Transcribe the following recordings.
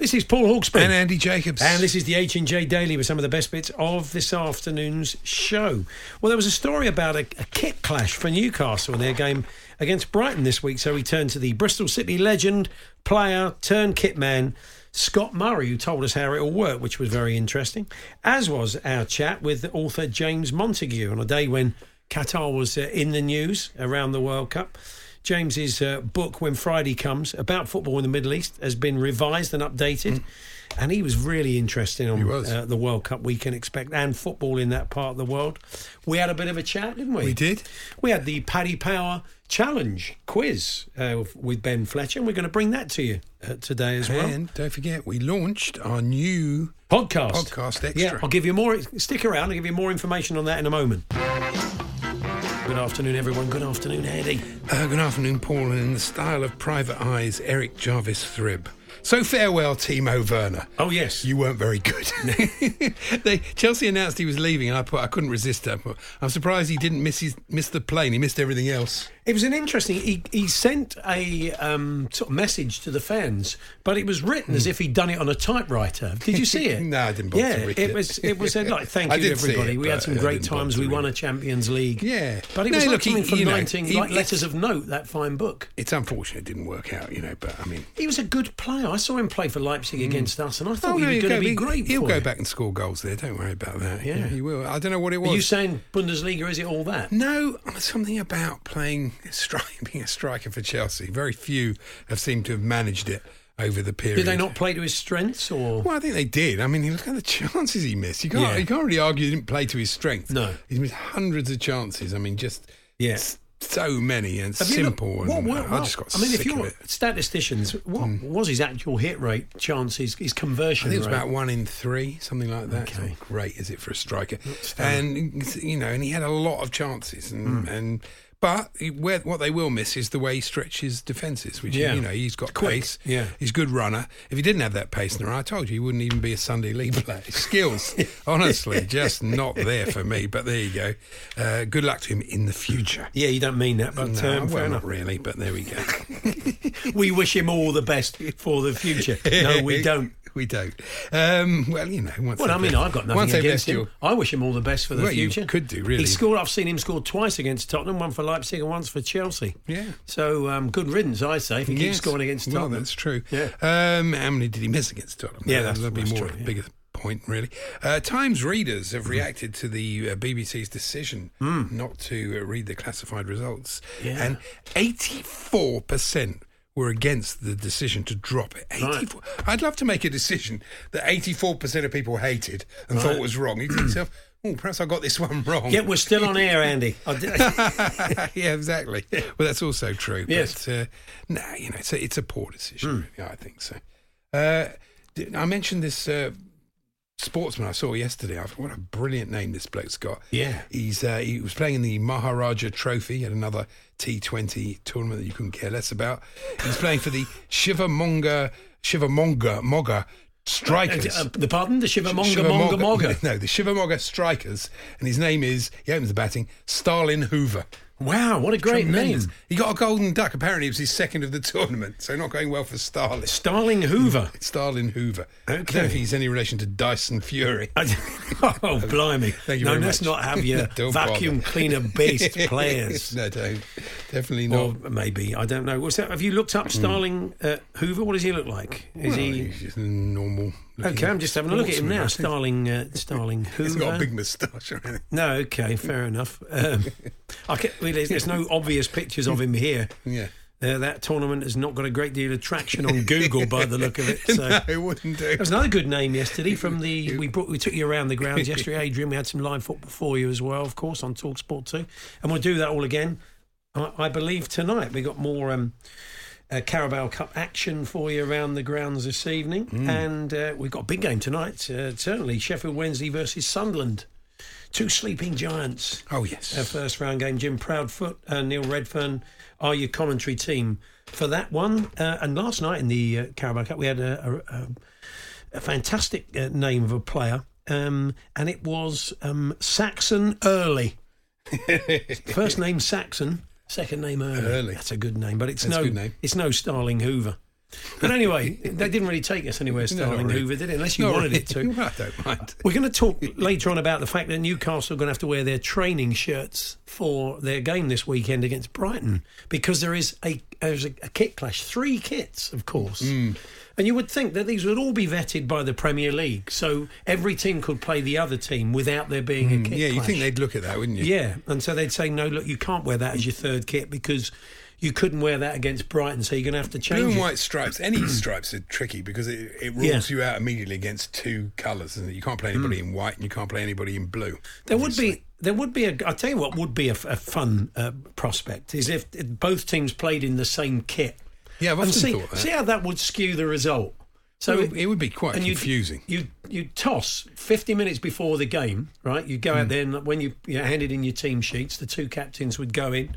This is Paul Hawksby. And Andy Jacobs. And this is the H&J Daily with some of the best bits of this afternoon's show. Well, there was a story about a, a kit clash for Newcastle in their game against Brighton this week. So we turned to the Bristol City legend, player, turn kit man, Scott Murray, who told us how it all worked, which was very interesting. As was our chat with author James Montague on a day when Qatar was uh, in the news around the World Cup. James's uh, book, When Friday Comes, about football in the Middle East, has been revised and updated. Mm. And he was really interested on uh, the World Cup we can expect and football in that part of the world. We had a bit of a chat, didn't we? We did. We had the Paddy Power Challenge quiz uh, with Ben Fletcher, and we're going to bring that to you uh, today as well. And don't forget, we launched our new podcast. Podcast Extra. Yeah, I'll give you more. Stick around. I'll give you more information on that in a moment. Good afternoon, everyone. Good afternoon, Eddie. Uh, good afternoon, Paul. And in the style of Private Eyes, Eric Jarvis Thribb. So farewell, Timo Werner. Oh yes, you weren't very good. they, Chelsea announced he was leaving, and I put I couldn't resist that. I'm surprised he didn't miss his miss the plane. He missed everything else. It was an interesting. He, he sent a um, sort of message to the fans, but it was written as hmm. if he'd done it on a typewriter. Did you see it? no, I didn't. yeah, it, it was. It was a, like thank you everybody. It, we had some great times. We won a Champions League. Yeah, but it no, was look, like something from 19 know, like letters of note. That fine book. It's unfortunate it didn't work out, you know. But I mean, he was a good player. I saw him play for Leipzig mm. against us, and I thought oh, he was going to be great. He'll go it. back and score goals there. Don't worry about that. Yeah, yeah he will. I don't know what it was. Are you saying Bundesliga? Is it all that? No, something about playing striking a striker for Chelsea. Very few have seemed to have managed it over the period. Did they not play to his strengths, or? Well, I think they did. I mean, look at the chances he missed. You can't, yeah. you can't really argue he didn't play to his strengths. No, he's missed hundreds of chances. I mean, just yeah. So many and have simple. Looked, what, what, what, I just got. I mean, if you're statisticians, what mm. was his actual hit rate, chances, his conversion? I think it's rate? about one in three, something like that. Okay. great is it for a striker? And you know, and he had a lot of chances, and, mm. and but where, what they will miss is the way he stretches defences, which yeah. you know he's got pace. Yeah, he's a good runner. If he didn't have that pace, in the I told you he wouldn't even be a Sunday league player. Skills, honestly, just not there for me. But there you go. Uh, good luck to him in the future. Yeah, you don't mean that, but no, um, well, not really. But there we go. we wish him all the best for the future. No, we don't we don't. Um, well, you know. well, I mean, I've got nothing against him. Your... I wish him all the best for the well, future. could do really. He scored. I've seen him score twice against Tottenham, one for Leipzig and once for Chelsea. Yeah. So um, good riddance, I say. If he yes. keeps scoring against Tottenham, well, that's true. Yeah. Um, how many did he miss against Tottenham? Yeah, that's, that'd be more true, yeah. bigger point, really. Uh, Times readers have reacted to the uh, BBC's decision mm. not to uh, read the classified results, yeah. and eighty-four percent were against the decision to drop it. 84. Right. I'd love to make a decision that 84% of people hated and right. thought was wrong. You think yourself, oh, perhaps I got this one wrong. Yeah, we're still on air, Andy. yeah, exactly. Well, that's also true. Yes. But, uh, no, you know, it's a, it's a poor decision. Mm. I think so. Uh, I mentioned this uh, sportsman I saw yesterday. I thought, what a brilliant name this bloke's got. Yeah. He's uh, he was playing in the Maharaja Trophy at another T20 tournament that you couldn't care less about. He's playing for the Shivamonga Shivamonga Moga Strikers. Uh, the pardon? The Shivamonga Monga Moga? No, the Shivamonga Strikers. And his name is, he opens the batting, Stalin Hoover. Wow, what a great Tremendous. name. He got a golden duck. Apparently, it was his second of the tournament, so not going well for Starling. Starling Hoover. Starling Hoover. I don't Okay. know if he's any relation to Dyson Fury. oh, blimey. Thank you no, very let's much. not have your vacuum bother. cleaner based players. no, don't. Definitely Or not. maybe, I don't know. What's that? Have you looked up Starling uh, Hoover? What does he look like? Is Hmm. Well, he. he's just normal. Okay, I'm just having a look at him now. Starling, uh, Starling Hoover. He's got a big moustache or anything. No, okay, fair enough. Um, I can, well, there's, there's no obvious pictures of him here. Yeah. Uh, that tournament has not got a great deal of traction on Google by the look of it. So. no, it wouldn't do. There was another good name yesterday from the. We brought, we took you around the grounds yesterday, Adrian. We had some live football for you as well, of course, on Talk Sport too, and we'll do that all again. I, I believe tonight we got more um, uh, Carabao Cup action for you around the grounds this evening, and uh, we've got a big game tonight. Uh, certainly, Sheffield Wednesday versus Sunderland, two sleeping giants. Oh, yes. Our first round game. Jim Proudfoot and Neil Redfearn are your commentary team for that one. Uh, and last night in the uh, Carabao Cup, we had a, a, a, a fantastic uh, name of a player, um, and it was um, Saxon Earley. First name Saxon, second name Earley. Earley. That's a good name, but it's That's no name. it's no Starling Hoover. But anyway, they didn't really take us anywhere, No, Starling really. Hoover, did it? Unless you Not wanted really. it to. I don't mind. We're going to talk later on about the fact that Newcastle are going to have to wear their training shirts for their game this weekend against Brighton because there is a there's a, a kit clash, three kits, of course. Mm. And you would think that these would all be vetted by the Premier League, so every team could play the other team without there being a kit Mm, Yeah, you think they'd look at that, wouldn't you? Yeah, and so they'd say, no, look, you can't wear that as your third kit because you couldn't wear that against Brighton, so you're going to have to change Blue and it. white stripes, any stripes are tricky because it, it rules Yeah. you out immediately against two colours. Isn't? You can't play anybody Mm. in white and you can't play anybody in blue. There would be. There would be a. I'll tell you what would be a, a fun uh, prospect is if both teams played in the same kit. Yeah, I've and often see, thought that. see how that would skew the result. So Well, it would be quite and you'd- confusing. You you toss fifty minutes before the game, right? You go out Hmm. there and when you, you handed in your team sheets, the two captains would go in,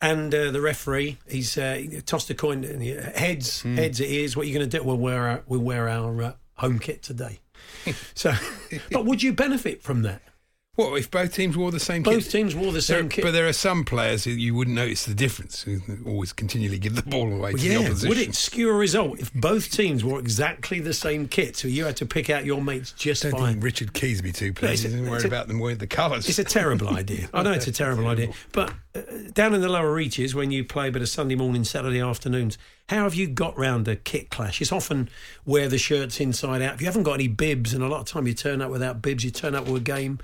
and uh, the referee he's uh, he tossed a coin. Heads, Hmm. heads. It is. What are you going to do? We'll wear our we'll wear our uh, home kit today. so, but would you benefit from that? What if both teams wore the same kit. Both kit? teams wore the There- same kit. But there are some players who you wouldn't notice the difference. Who always continually give the ball away to the Yeah, opposition. would it skew a result if both teams wore exactly the same kit? So you had to pick out your mates just I don't fine. think Richard Keys be too pleased. a- isn't worried a- about them wearing the colours. It's a terrible idea. I know it's a terrible idea. But uh, down in the lower reaches, when you play a bit of Sunday morning, Saturday afternoons, how have you got round a kit clash? It's often wear the shirts inside out. If you haven't got any bibs, and a lot of time you turn up without bibs, you turn up with a game.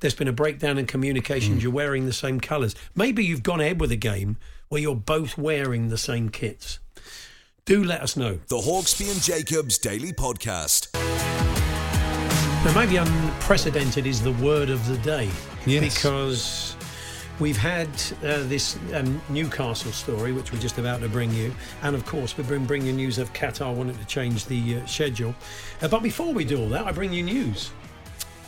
There's been a breakdown in communications. Hmm. You're wearing the same colours. Maybe you've gone ahead with a game where you're both wearing the same kits. Do let us know. The Hawksby and Jacobs Daily Podcast. Now, maybe unprecedented is the word of the day. Yes. Because we've had uh, this um, Newcastle story, which we're just about to bring you. And of course, we've been bringing news of Qatar wanting to change the uh, schedule. Uh, but before we do all that, I bring you news.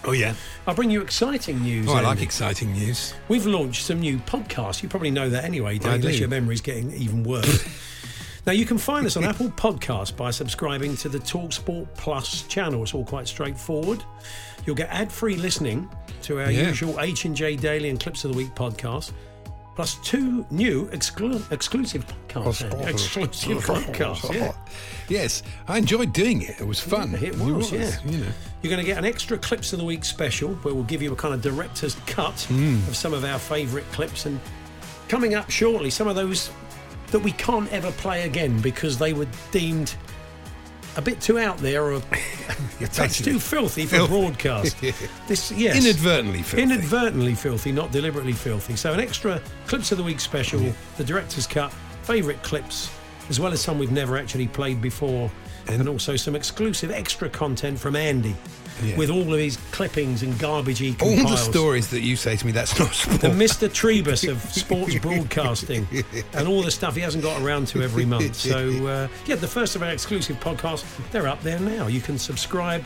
oh yeah. I bring you exciting news. Oh, I like exciting news. We've launched some new podcasts. You probably know that anyway, unless your memory's getting even worse. now, you can find us on Apple Podcasts by subscribing to the TalkSport Plus channel. It's all quite straightforward. You'll get ad-free listening to our Yeah. usual H&J Daily and Clips of the Week podcast, plus two new exclu- exclusive podcasts. Exclusive podcasts, yeah. Yes, I enjoyed doing it. It was fun. It was, yeah. You know. You're going to get an extra Clips of the Week special where we'll give you a kind of director's cut Hmm. of some of our favourite clips. And coming up shortly, some of those that we can't ever play again because they were deemed a bit too out there or touch too filthy for Filth. broadcast. This, yes. Inadvertently filthy. Inadvertently filthy, not deliberately filthy. So, an extra Clips of the Week special, the director's cut, favourite clips, as well as some we've never actually played before, and, also some exclusive extra content from Andy Yeah. with all of his clippings and garbage he All the stories that you say to me, that's not sport. The Mr. Trebus of sports broadcasting and all the stuff he hasn't got around to every month. So, uh, yeah, the first of our exclusive podcasts, they're up there now. You can subscribe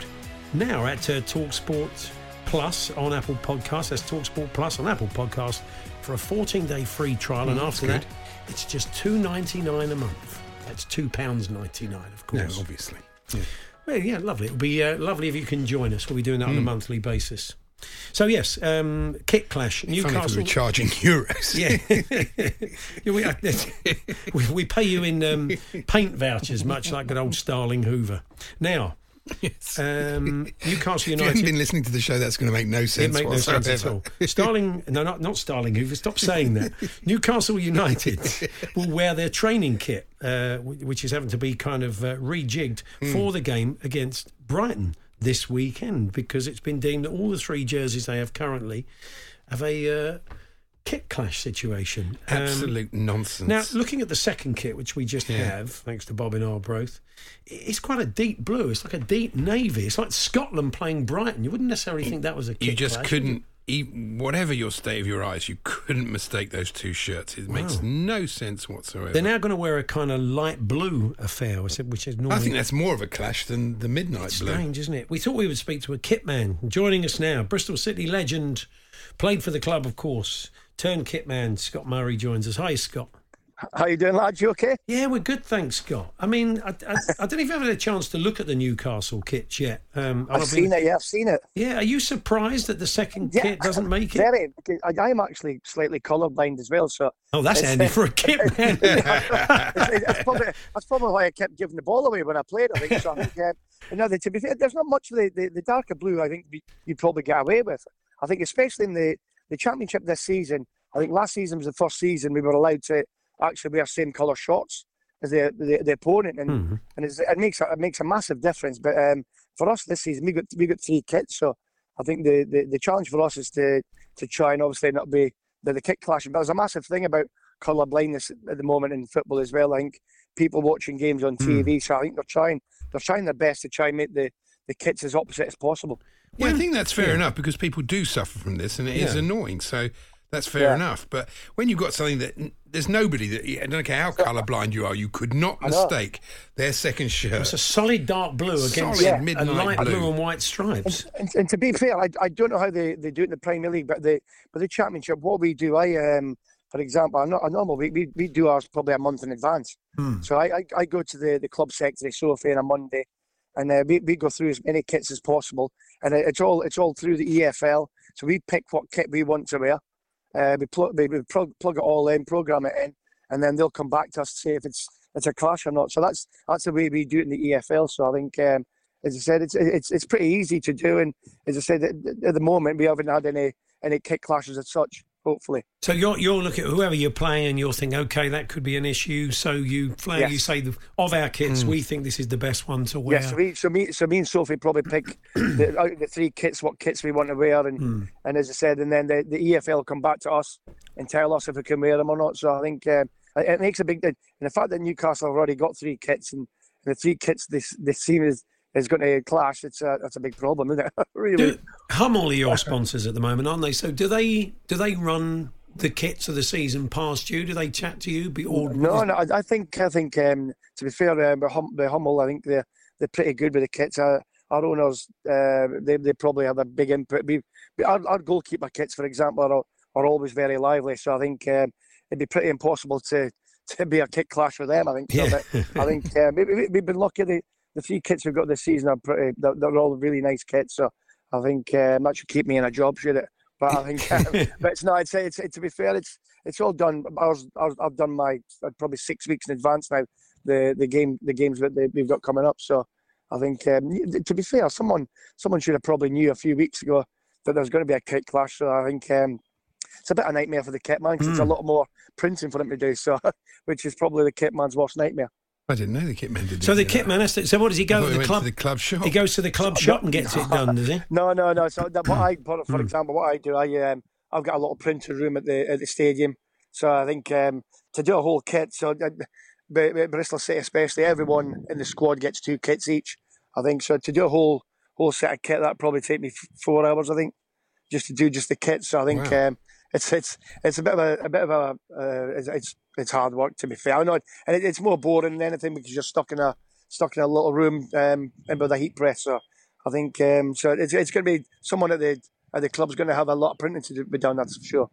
now at uh, TalkSport Plus on Apple Podcasts. That's TalkSport Plus on Apple Podcasts for a 14 day free trial. and after that, it's just two ninety nine a month. That's £2.99, of course. obviously. Yeah. Well, yeah, lovely. It'll be uh, lovely if you can join us. We'll be doing that on a monthly basis. So yes, um, kit clash. Newcastle. we were charging euros. Yeah, we, we pay you in um, paint vouchers, much like good old Starling Hoover. Now, Yes. um, Newcastle if you haven't United. been listening to the show, that's going to make no It sense make no whatsoever. sense at all. Starling, no, not not Starling Hoover. Stop saying that. Newcastle United will wear their training kit, uh, which is having to be kind of uh, rejigged Hmm. for the game against Brighton this weekend because it's been deemed that all the three jerseys they have currently have a uh, kit clash situation. Um, Absolute nonsense. now, looking at the second kit, which we just have, thanks to Bob in Arbroath, it's quite a deep blue. It's like a deep navy. It's like Scotland playing Brighton. You wouldn't necessarily think that was a kit you just clash, couldn't, e whatever your state of your eyes, you couldn't mistake those two shirts. It makes no sense whatsoever. They're now going to wear a kind of light blue affair, which is- normally I think that's more of a clash than the midnight blue. strange, isn't it? We thought we would speak to a kit man. Joining us now, Bristol City legend, played for the club, of course. Turned kit man, Scott Murray joins us. Hi, Scott. How you doing, lads? You okay? Yeah, we're good, thanks, Scott. I mean, I, I, I don't know if you've had a chance to look at the Newcastle kit yet. Um, I've been- seen it. Yeah, I've seen it. Yeah, are you surprised that the second Yeah, kit doesn't make it? Very. I, am actually slightly colourblind as well, so Oh, that's handy for a kit man. it's, it's probably, that's probably why I kept giving the ball away when I played. I think so. I think, uh, you know, to be fair, there's not much of the, the, the darker blue. I think you'd probably get away with. I think, especially in the the championship this season. I think last season was the first season we were allowed to actually wear same colour shorts as the the, the opponent, and Hmm. and it's, it makes a, it makes a massive difference. But um, for us this season, we got we got three kits, so I think the, the, the challenge for us is to to try and obviously not be the, the kit clashing. But there's a massive thing about colour blindness at the moment in football as well. I think people watching games on TV, so I think they're trying they're trying their best to try and make the, the kits as opposite as possible. Yeah, I think that's fair enough because people do suffer from this and it is Yeah. annoying. So that's fair Yeah. enough. But when you've got something that there's nobody that I don't care how colourblind you are, you could not mistake their second shirt. It's a solid dark blue against Solid Yeah. a midnight light blue. blue. and white stripes. And, and to be fair, I, I don't know how they, they do it in the Premier League, but the but the Championship, what we do, I um, for example, I'm not a normal week, we, we do ours probably a month in advance. So I, I, I go to the, the club secretary Sophie on a Monday, and uh, we, we go through as many kits as possible, and it- it's all it's all through the EFL. So we pick what kit we want to wear, uh, we plug we, we plug, plug it all in, program it in, and then they'll come back to us to say if it's it's a clash or not. So that's that's the way we do it in the EFL. So I think. Um, as I said, it's it's it's pretty easy to do, and as I said, at, at the moment we haven't had any any kick clashes as such. Hopefully, So you're you're looking at whoever you're playing, and you're thinking, okay, that could be an issue. So you flag, Yes. you say the, of our kits, we think this is the best one to wear. yes. so, we, so me, so me and Sophie probably pick the, out of the three kits what kits we want to wear, and and as I said, and then the, the EFL come back to us and tell us if we can wear them or not. So I think um, it, it makes a big difference. And the fact that Newcastle have already got three kits, and, and the three kits this this team is is going to clash, it's a that's a big problem, isn't it? really. Do, Hummel are your sponsors at the moment, aren't they? So do they do they run the kits of the season past you? Do they chat to you? Be all No, no. I, I think I think um, to be fair, um, the hum, the Hummel, I think they're they're pretty good with the kits. Uh, our owners, uh, they they probably have a big input. We, our, our goalkeeper kits, for example, are are always very lively. So I think um, it'd be pretty impossible to to be a kit clash with them. I think. So, Yeah. I think uh, we, we've been lucky. The the three kits we've got this season are pretty. They're, they're all really nice kits. So I think um, that should keep me in a job, should it? But I think, um, but it's not. I'd say it's, it's to be fair. It's it's all done. I was, I was, I've done my uh, probably six weeks in advance now. The the game the games that they, we've got coming up. So I think um, to be fair, someone someone should have probably knew a few weeks ago that there's going to be a kit clash. So I think um, it's a bit of a nightmare for the kit man 'cause it's a lot more printing for them to do. So which is probably the kit man's worst nightmare. I didn't know the kit man did. So the do kit man has to. So what does he I go to the went club? to the club shop. He goes to the club shop and gets it done, does he? No, no, no. So that, what I, for, for example, what I do, I um, I've got a little printer room at the at the stadium. So I think um, to do a whole kit, so uh, Br- Br- Bristol City especially, everyone in the squad gets two kits each. I think so. To do a whole whole set of kit, that probably take me f- four hours. I think just to do just the kits. So I think Wow. um, it's it's it's a bit of a, a bit of a uh, it's, it's it's hard work to be fair. I know, and it, it's more boring than anything because you're stuck in a stuck in a little room um, and with a heat press. So I think um, so. It's it's going to be someone at the at the club's going to have a lot of printing to be done. That's for sure.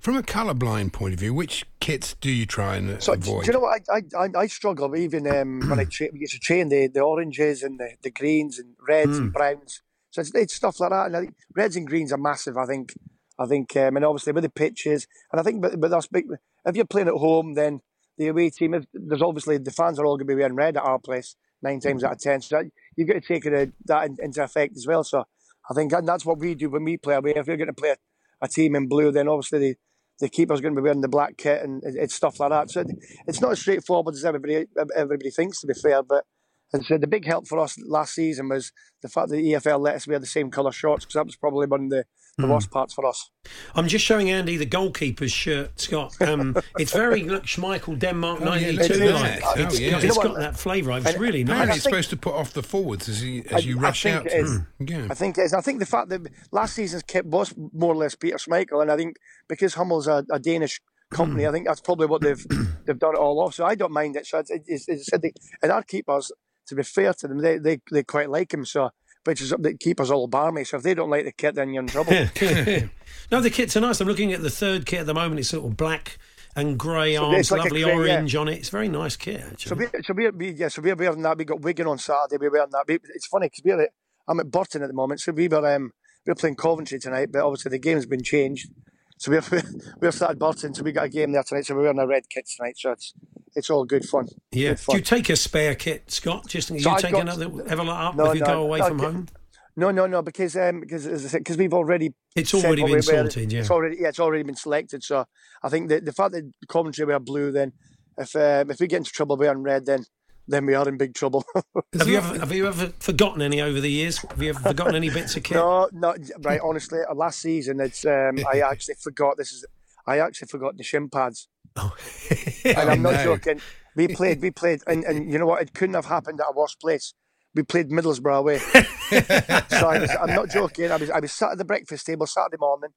From a colourblind point of view, which kits do you try and So avoid? do you know what I I, I, I struggle even um, when I tra- we used to train the, the oranges and the, the greens and reds and browns. So it's, it's stuff like that. And I think reds and greens are massive. I think, I think, um, and obviously with the pitches, and I think, but but that's big. If you're playing at home, then the away team, if, there's obviously the fans are all going to be wearing red at our place nine times out of ten. So you've got to take it, uh, that into effect as well. So I think that's what we do when we play away. If you're going to play a, a team in blue, then obviously the, the keeper's going to be wearing the black kit and it's stuff like that. So it's not as straightforward as everybody everybody thinks, to be fair. But and so the big help for us last season was the fact that the EFL let us wear the same colour shorts because that was probably one of the, the mm. worst parts for us. I'm just showing Andy the goalkeeper's shirt, Scott. Um, it's very look Schmeichel Denmark '92 oh, yeah, like. Oh, it's, yeah. it's got that flavour. It's and, really nice. And it's supposed to put off the forwards as you as you I, rush I out. Yeah. I think it is. I think the fact that last season's kit was more or less Peter Schmeichel, and I think because Hummel's a, a Danish company. Mm. I think that's probably what they've they've done it all off. So I don't mind it. So it's, it's, it's, it's and our keepers to be fair to them, they they, they quite like him. So, which is the keepers all barmy. So if they don't like the kit, then you're in trouble. no, the kits are nice. I'm looking at the third kit at the moment. It's sort of black and grey so arms, like lovely orange yeah. on it. It's a very nice kit. Actually. So we, so we, we yeah, so we're wearing that. We got Wigan on Saturday. We're wearing that. We, it's funny because we're at, I'm at Burton at the moment. So we were um, we're playing Coventry tonight, but obviously the game's been changed. So we're we're started Burton, so we got a game there tonight. So we're wearing a red kit tonight. So it's it's all good fun. Yeah. Good fun. Do you take a spare kit, Scott? Just so you take got, another ever up no, if you no, go away no, from home? No, no, no, because um, because as I said, because we've already it's already been sorted. Yeah, it's already yeah, it's already been selected. So I think the the fact that Coventry were blue, then if um, if we get into trouble wearing red, then then we are in big trouble. have you ever have you ever forgotten any over the years? Have you ever forgotten any bits of kit? No, no. Right, honestly, uh, last season it's um, I actually forgot. This is I actually forgot the shin pads. Oh. and I'm not no. joking. We played, we played, and, and you know what? It couldn't have happened at a worse place. We played Middlesbrough away. so I was, I'm not joking. I was, I was sat at the breakfast table Saturday morning,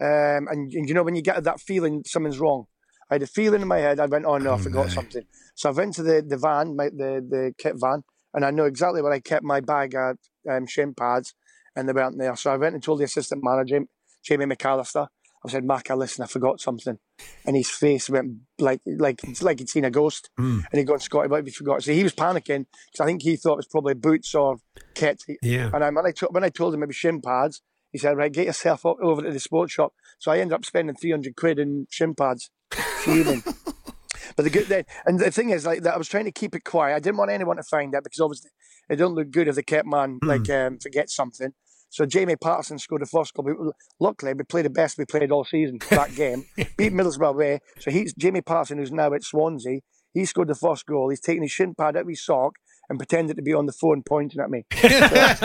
um, and, and you know when you get that feeling something's wrong. I had a feeling in my head. I went, oh no, I oh, forgot something. So I went to the, the van, my, the the kit van, and I know exactly where I kept my bag at um, shin pads, and they weren't there. So I went and told the assistant manager, Jamie McAllister, I said, Mac, I listen, I forgot something. And his face went like like like he'd seen a ghost. Mm. And he got Scotty, what he forgot? So he was panicking because I think he thought it was probably boots or kit. Yeah. And I, when, I t- when I told him it was shin pads, he said, right, get yourself up over to the sports shop. So I ended up spending 300 quid in shin pads. But the good, and the thing is, like that, I was trying to keep it quiet. I didn't want anyone to find out because obviously it don't look good if the kit man mm. like um, forgets something. So Jamie Paterson scored the first goal. We, luckily, we played the best we played all season that game. Beat Middlesbrough away. So he's Jamie Paterson, who's now at Swansea. He scored the first goal. He's taken his shin pad out of his sock and pretended to be on the phone pointing at me. but,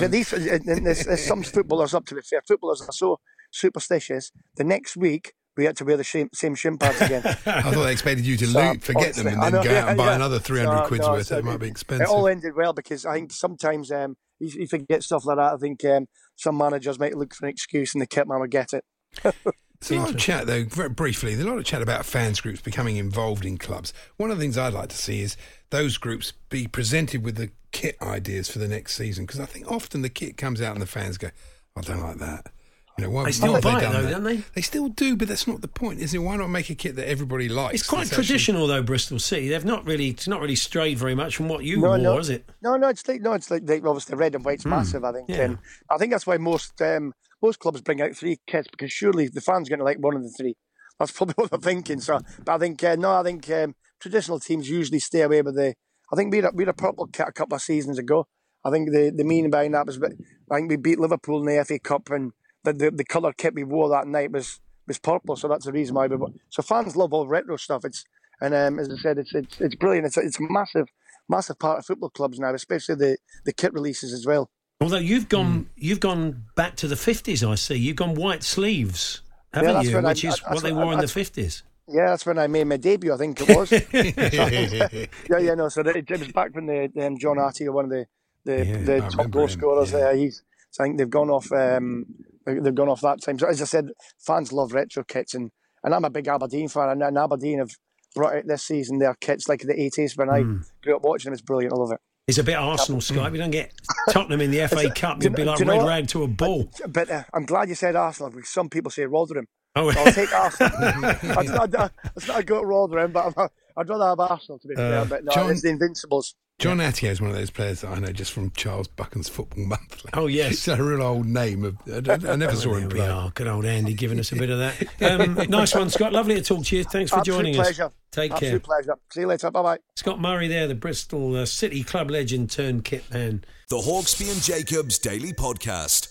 but these, there's, there's some footballers up to be fair. Footballers are so superstitious. The next week we had to wear the same, same shin pads again. I thought they expected you to so, loot, forget honestly, them, and then know, go out yeah, and buy yeah. another 300 no, quid's no, worth. So it might be expensive. It all ended well because I think sometimes um, you, you forget stuff like that. I think um, some managers might look for an excuse and the kit man will get it. There's a lot of chat, though, very briefly, there's a lot of chat about fans groups becoming involved in clubs. One of the things I'd like to see is those groups be presented with the kit ideas for the next season because I think often the kit comes out and the fans go, I don't like that. You know, why, they still buy it though, that? don't they? They still do, but that's not the point, is it? Why not make a kit that everybody likes? It's quite traditional actually... though, Bristol City. They've not really, it's not really strayed very much from what you no, wore, no. is it? No, no, it's like no, it's like, like obviously red and white's mm. massive. I think, yeah. and I think that's why most um, most clubs bring out three kits because surely the fans going to like one of the three. That's probably what they're thinking. So, but I think uh, no, I think um, traditional teams usually stay away with the. I think we had, we had a purple kit a couple of seasons ago. I think the the meaning behind that was, I think we beat Liverpool in the FA Cup and the, the, the colour kit we wore that night was was purple, so that's the reason why we. So fans love all retro stuff. It's and um, as I said, it's it's it's brilliant. It's it's a massive massive part of football clubs now, especially the the kit releases as well. Although you've gone mm. you've gone back to the fifties, I see. You've gone white sleeves, haven't yeah, you? Which I, is what they wore in the fifties. Yeah, that's when I made my debut. I think it was. yeah, yeah, no. So it, it was back when the um, John Atyeo, one of the the, yeah, the top goal scorers yeah. there. He's so I think they've gone off. Um, they've gone off that time. So as I said, fans love retro kits, and, and I'm a big Aberdeen fan, and, Aberdeen have brought out this season their kits like the 80s. When I mm. grew up watching them, it's brilliant. I love it. It's a bit Arsenal, Scott. We don't get Tottenham in the FA Cup. You'd be like red rag to a ball. But uh, I'm glad you said Arsenal because some people say Rotherham. Oh, so I'll take Arsenal. it's, not, it's not a good Rotherham, but i would rather have Arsenal to be fair. Uh, but no, John, it's the Invincibles. John Atyeo is one of those players that I know just from Charles Buchan's Football Monthly. Oh, yes. it's a real old name. Of, I, I never saw him we play. are. Good old Andy giving us a bit of that. Um, nice one, Scott. Lovely to talk to you. Thanks for Absolute joining pleasure. us. Take Absolute care. pleasure. See you later. Bye bye. Scott Murray there, the Bristol uh, City Club legend turned kit man. The Hawksby and Jacobs Daily Podcast.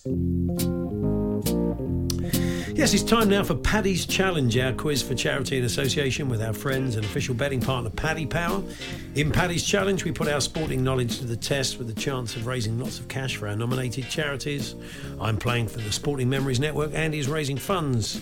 Yes, it's time now for Paddy's Challenge, our quiz for charity in association with our friends and official betting partner Paddy Power. In Paddy's Challenge, we put our sporting knowledge to the test with the chance of raising lots of cash for our nominated charities. I'm playing for the Sporting Memories Network. Andy's raising funds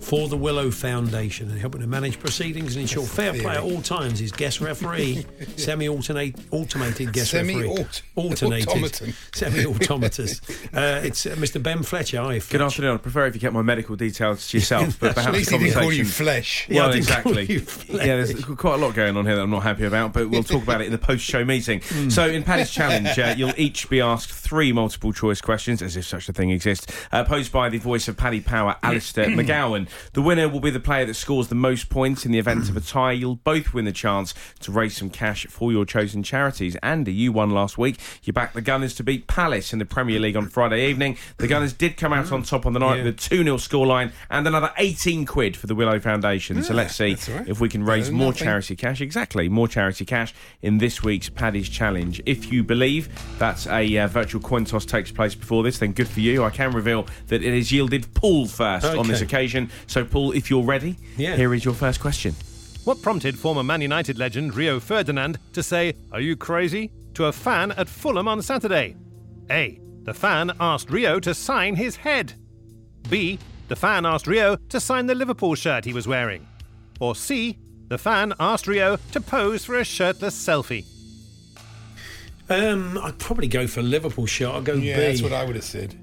for the Willow Foundation and helping to manage proceedings and ensure fair play at all times. His guest referee, semi-automated guest referee, Semi-aut- alternated, semi-automatous. uh, it's uh, Mr. Ben Fletcher. Hi, Good afternoon. I prefer if you kept my medical details to yourself, but At perhaps least he didn't call you flesh. Yeah, well, didn't exactly. flesh. Yeah, there's quite a lot going on here that I'm not happy about, but we'll talk about it in the post-show meeting. Hmm. So, in Paddy's challenge, uh, you'll each be asked three multiple-choice questions, as if such a thing exists, uh, posed by the voice of Paddy Power, Alistair McGowan. The winner will be the player that scores the most points in the event of a tie. You'll both win the chance to raise some cash for your chosen charities. Andy, you won last week. You backed the Gunners to beat Palace in the Premier League on Friday evening. The Gunners did come out on top on the night Yeah. with a 2 0 scoreline and another 18 quid for the Willow Foundation. so let's see that's right. if we can raise more nothing. charity cash. Exactly, more charity cash in this week's Paddy's Challenge. If you believe that a uh, virtual coin toss takes place before this, then good for you. I can reveal that it has yielded Paul first on this occasion. So, Paul, if you're ready, Yeah. here is your first question. What prompted former Man United legend Rio Ferdinand to say, Are you crazy? to a fan at Fulham on Saturday? A. The fan asked Rio to sign his head. B. The fan asked Rio to sign the Liverpool shirt he was wearing. Or C. The fan asked Rio to pose for a shirtless selfie. Um, I'd probably go for Liverpool shirt. I'll go Yeah, B. that's what I would have said.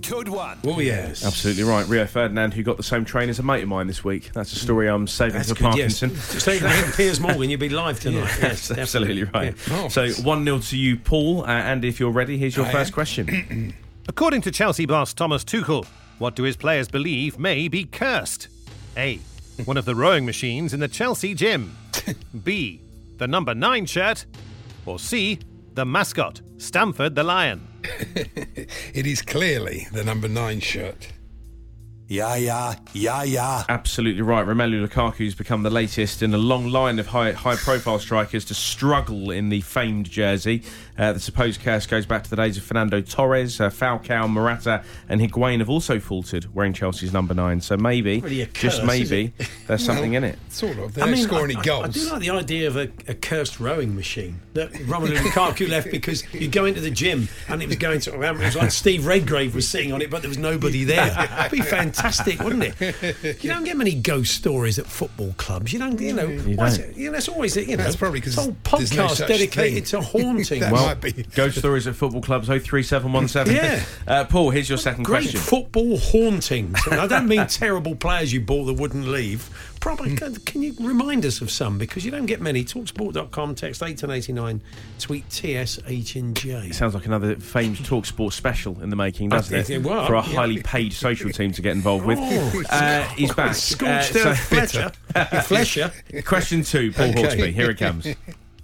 Good one. Oh yes, Absolutely right. Rio Ferdinand, who got the same train as a mate of mine this week. That's a story I'm saving That's for good. Yes, Parkinson. stay that Piers Morgan. You'll be live tonight. yes, That's absolutely right. Yeah. Oh, So 1 0 to you, Paul. Uh, and if you're ready, here's your I first am. question. According to Chelsea boss Thomas Tuchel, what do his players believe may be cursed? A. One of the rowing machines in the Chelsea gym. B. The number 9 shirt. Or C. The mascot, Stamford the Lion. It is clearly the number nine shirt. Yeah, yeah, yeah, yeah. Absolutely right. Romelu Lukaku's become the latest in a long line of high high profile strikers to struggle in the famed jersey. Uh, the supposed curse goes back to the days of Fernando Torres, uh, Falcao, Morata, and Higuain have also faltered wearing Chelsea's number nine. So maybe, Really a just maybe, there's something in it. Sort of. They don't score any I, goals. I, do like the idea of a, a cursed rowing machine that Romelu Lukaku left because you go into the gym and it was going to. It was like Steve Redgrave was sitting on it, but there was nobody there. It'd be fantastic, wouldn't it? You don't get many ghost stories at football clubs. You don't. You know. why is don't. it- You know, it's always. You know, That's probably 'cause it's a whole there's no podcast dedicated thing. to haunting. Well, might be. ghost stories at football clubs 03717. Yeah. Uh, Paul, here's your second Great question. football hauntings. And I don't mean terrible players you bought that wouldn't leave. Probably, can, can you remind us of some? Because you don't get many. Talksport.com, text 1889, tweet TSH and Sounds like another famed Talksport special in the making, doesn't it? think it will, For a yeah. highly paid social team to get involved with. Oh, uh, he's back. Scorched Uh, earth Fletcher. Fletcher. question two, Paul Okay. Hawksby. Here it comes.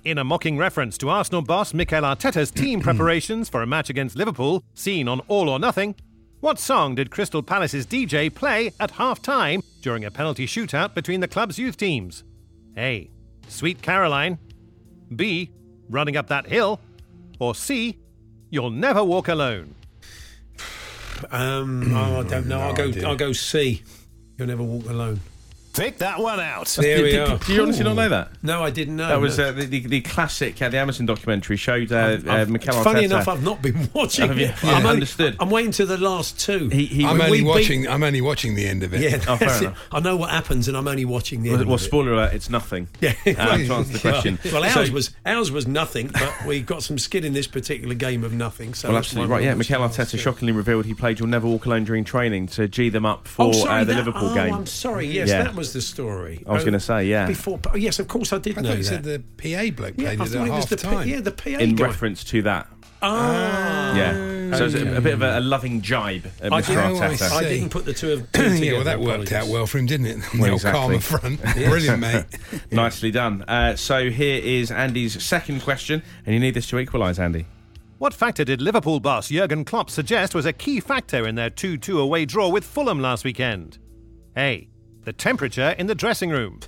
In a mocking reference to Arsenal boss Mikel Arteta's team preparations for a match against Liverpool, seen on All or Nothing, what song did Crystal Palace's DJ play at half time during a penalty shootout between the club's youth teams? A. Sweet Caroline. B. Running Up That Hill. Or C. You'll Never Walk Alone. Um, oh, I don't know. No I'll go. idea. I'll go C. You'll never walk alone. Pick that one out. There we did, are. did you honestly not know that? No, I didn't know. That was no. uh, the, the, the classic uh, the Amazon documentary showed uh, uh, Mikel it's funny Arteta. enough, I've not been watching Have you? it. Yeah. I'm only- Understood. I'm waiting to the last two. he, he I'm we only beat- watching. I'm only watching the end of it. yeah, Oh, fair that's it. I know what happens, and I'm only watching the well, end. well, of it. spoiler alert, it's nothing. Yeah. Uh, to answer the question. Well, well, ours So- was ours was nothing, but we got some skin in this particular game of nothing. So Well, absolutely right. Yeah, watched Mikel Arteta shockingly revealed he played "You'll Never Walk Alone" during training to g them up for Oh, sorry, uh, the Liverpool oh, game. I'm sorry. Yes, that was the story. I was Oh, gonna say, yeah. Before, oh, yes, of course, I did I know thought you that. said the PA bloke yeah, played I it thought at it was half the P- time. yeah the PA in guy. reference to that. Ah, Yeah. So it's a, a bit of a, a loving jibe at I Mr. did- Oh, I Arteta. see. I didn't put the two of two together. yeah, well, that worked out apologies. well for him, didn't it? Well, Well, exactly. calmer front. Brilliant, mate. Nicely done. Uh, so here is Andy's second question, and you need this to equalise, Andy. What factor did Liverpool boss Jurgen Klopp suggest was a key factor in their 2 2 away draw with Fulham last weekend? A. The temperature in the dressing room.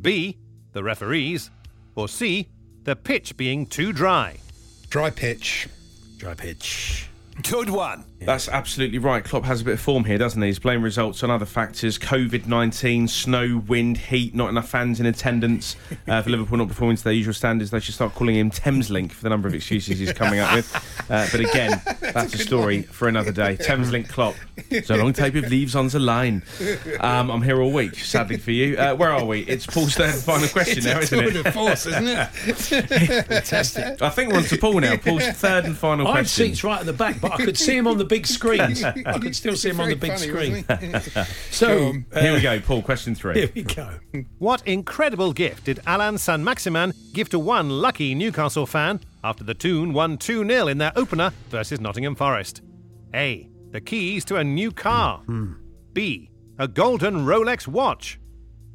B. The referees. Or C. The pitch being too dry. Dry pitch. Dry pitch. Good one. That's absolutely right. Klopp has a bit of form here, doesn't he? He's blaming results on other factors COVID 19, snow, wind, heat, not enough fans in attendance. Uh, for Liverpool not performing to their usual standards, they should start calling him Thameslink for the number of excuses he's coming up with. Uh, but again, that's a story for another day. Thameslink Klopp. So long tape of leaves on the line. Um, I'm here all week, sadly for you. Uh, where are we? It's Paul's third and final question It's now, isn't it? de force, isn't it? Fantastic. I think we're on to Paul now. Paul's third and final I had question. seats right at the back, but I could see him on the big screens. I could still see him on the big Very screen. funny, wasn't he? Go So on. uh, Here we go, Paul. Question three. here we go. What incredible gift did Allan Saint-Maximin give to one lucky Newcastle fan after the Toon won 2 0 in their opener versus Nottingham Forest? A. The keys to a new car. B. A golden Rolex watch.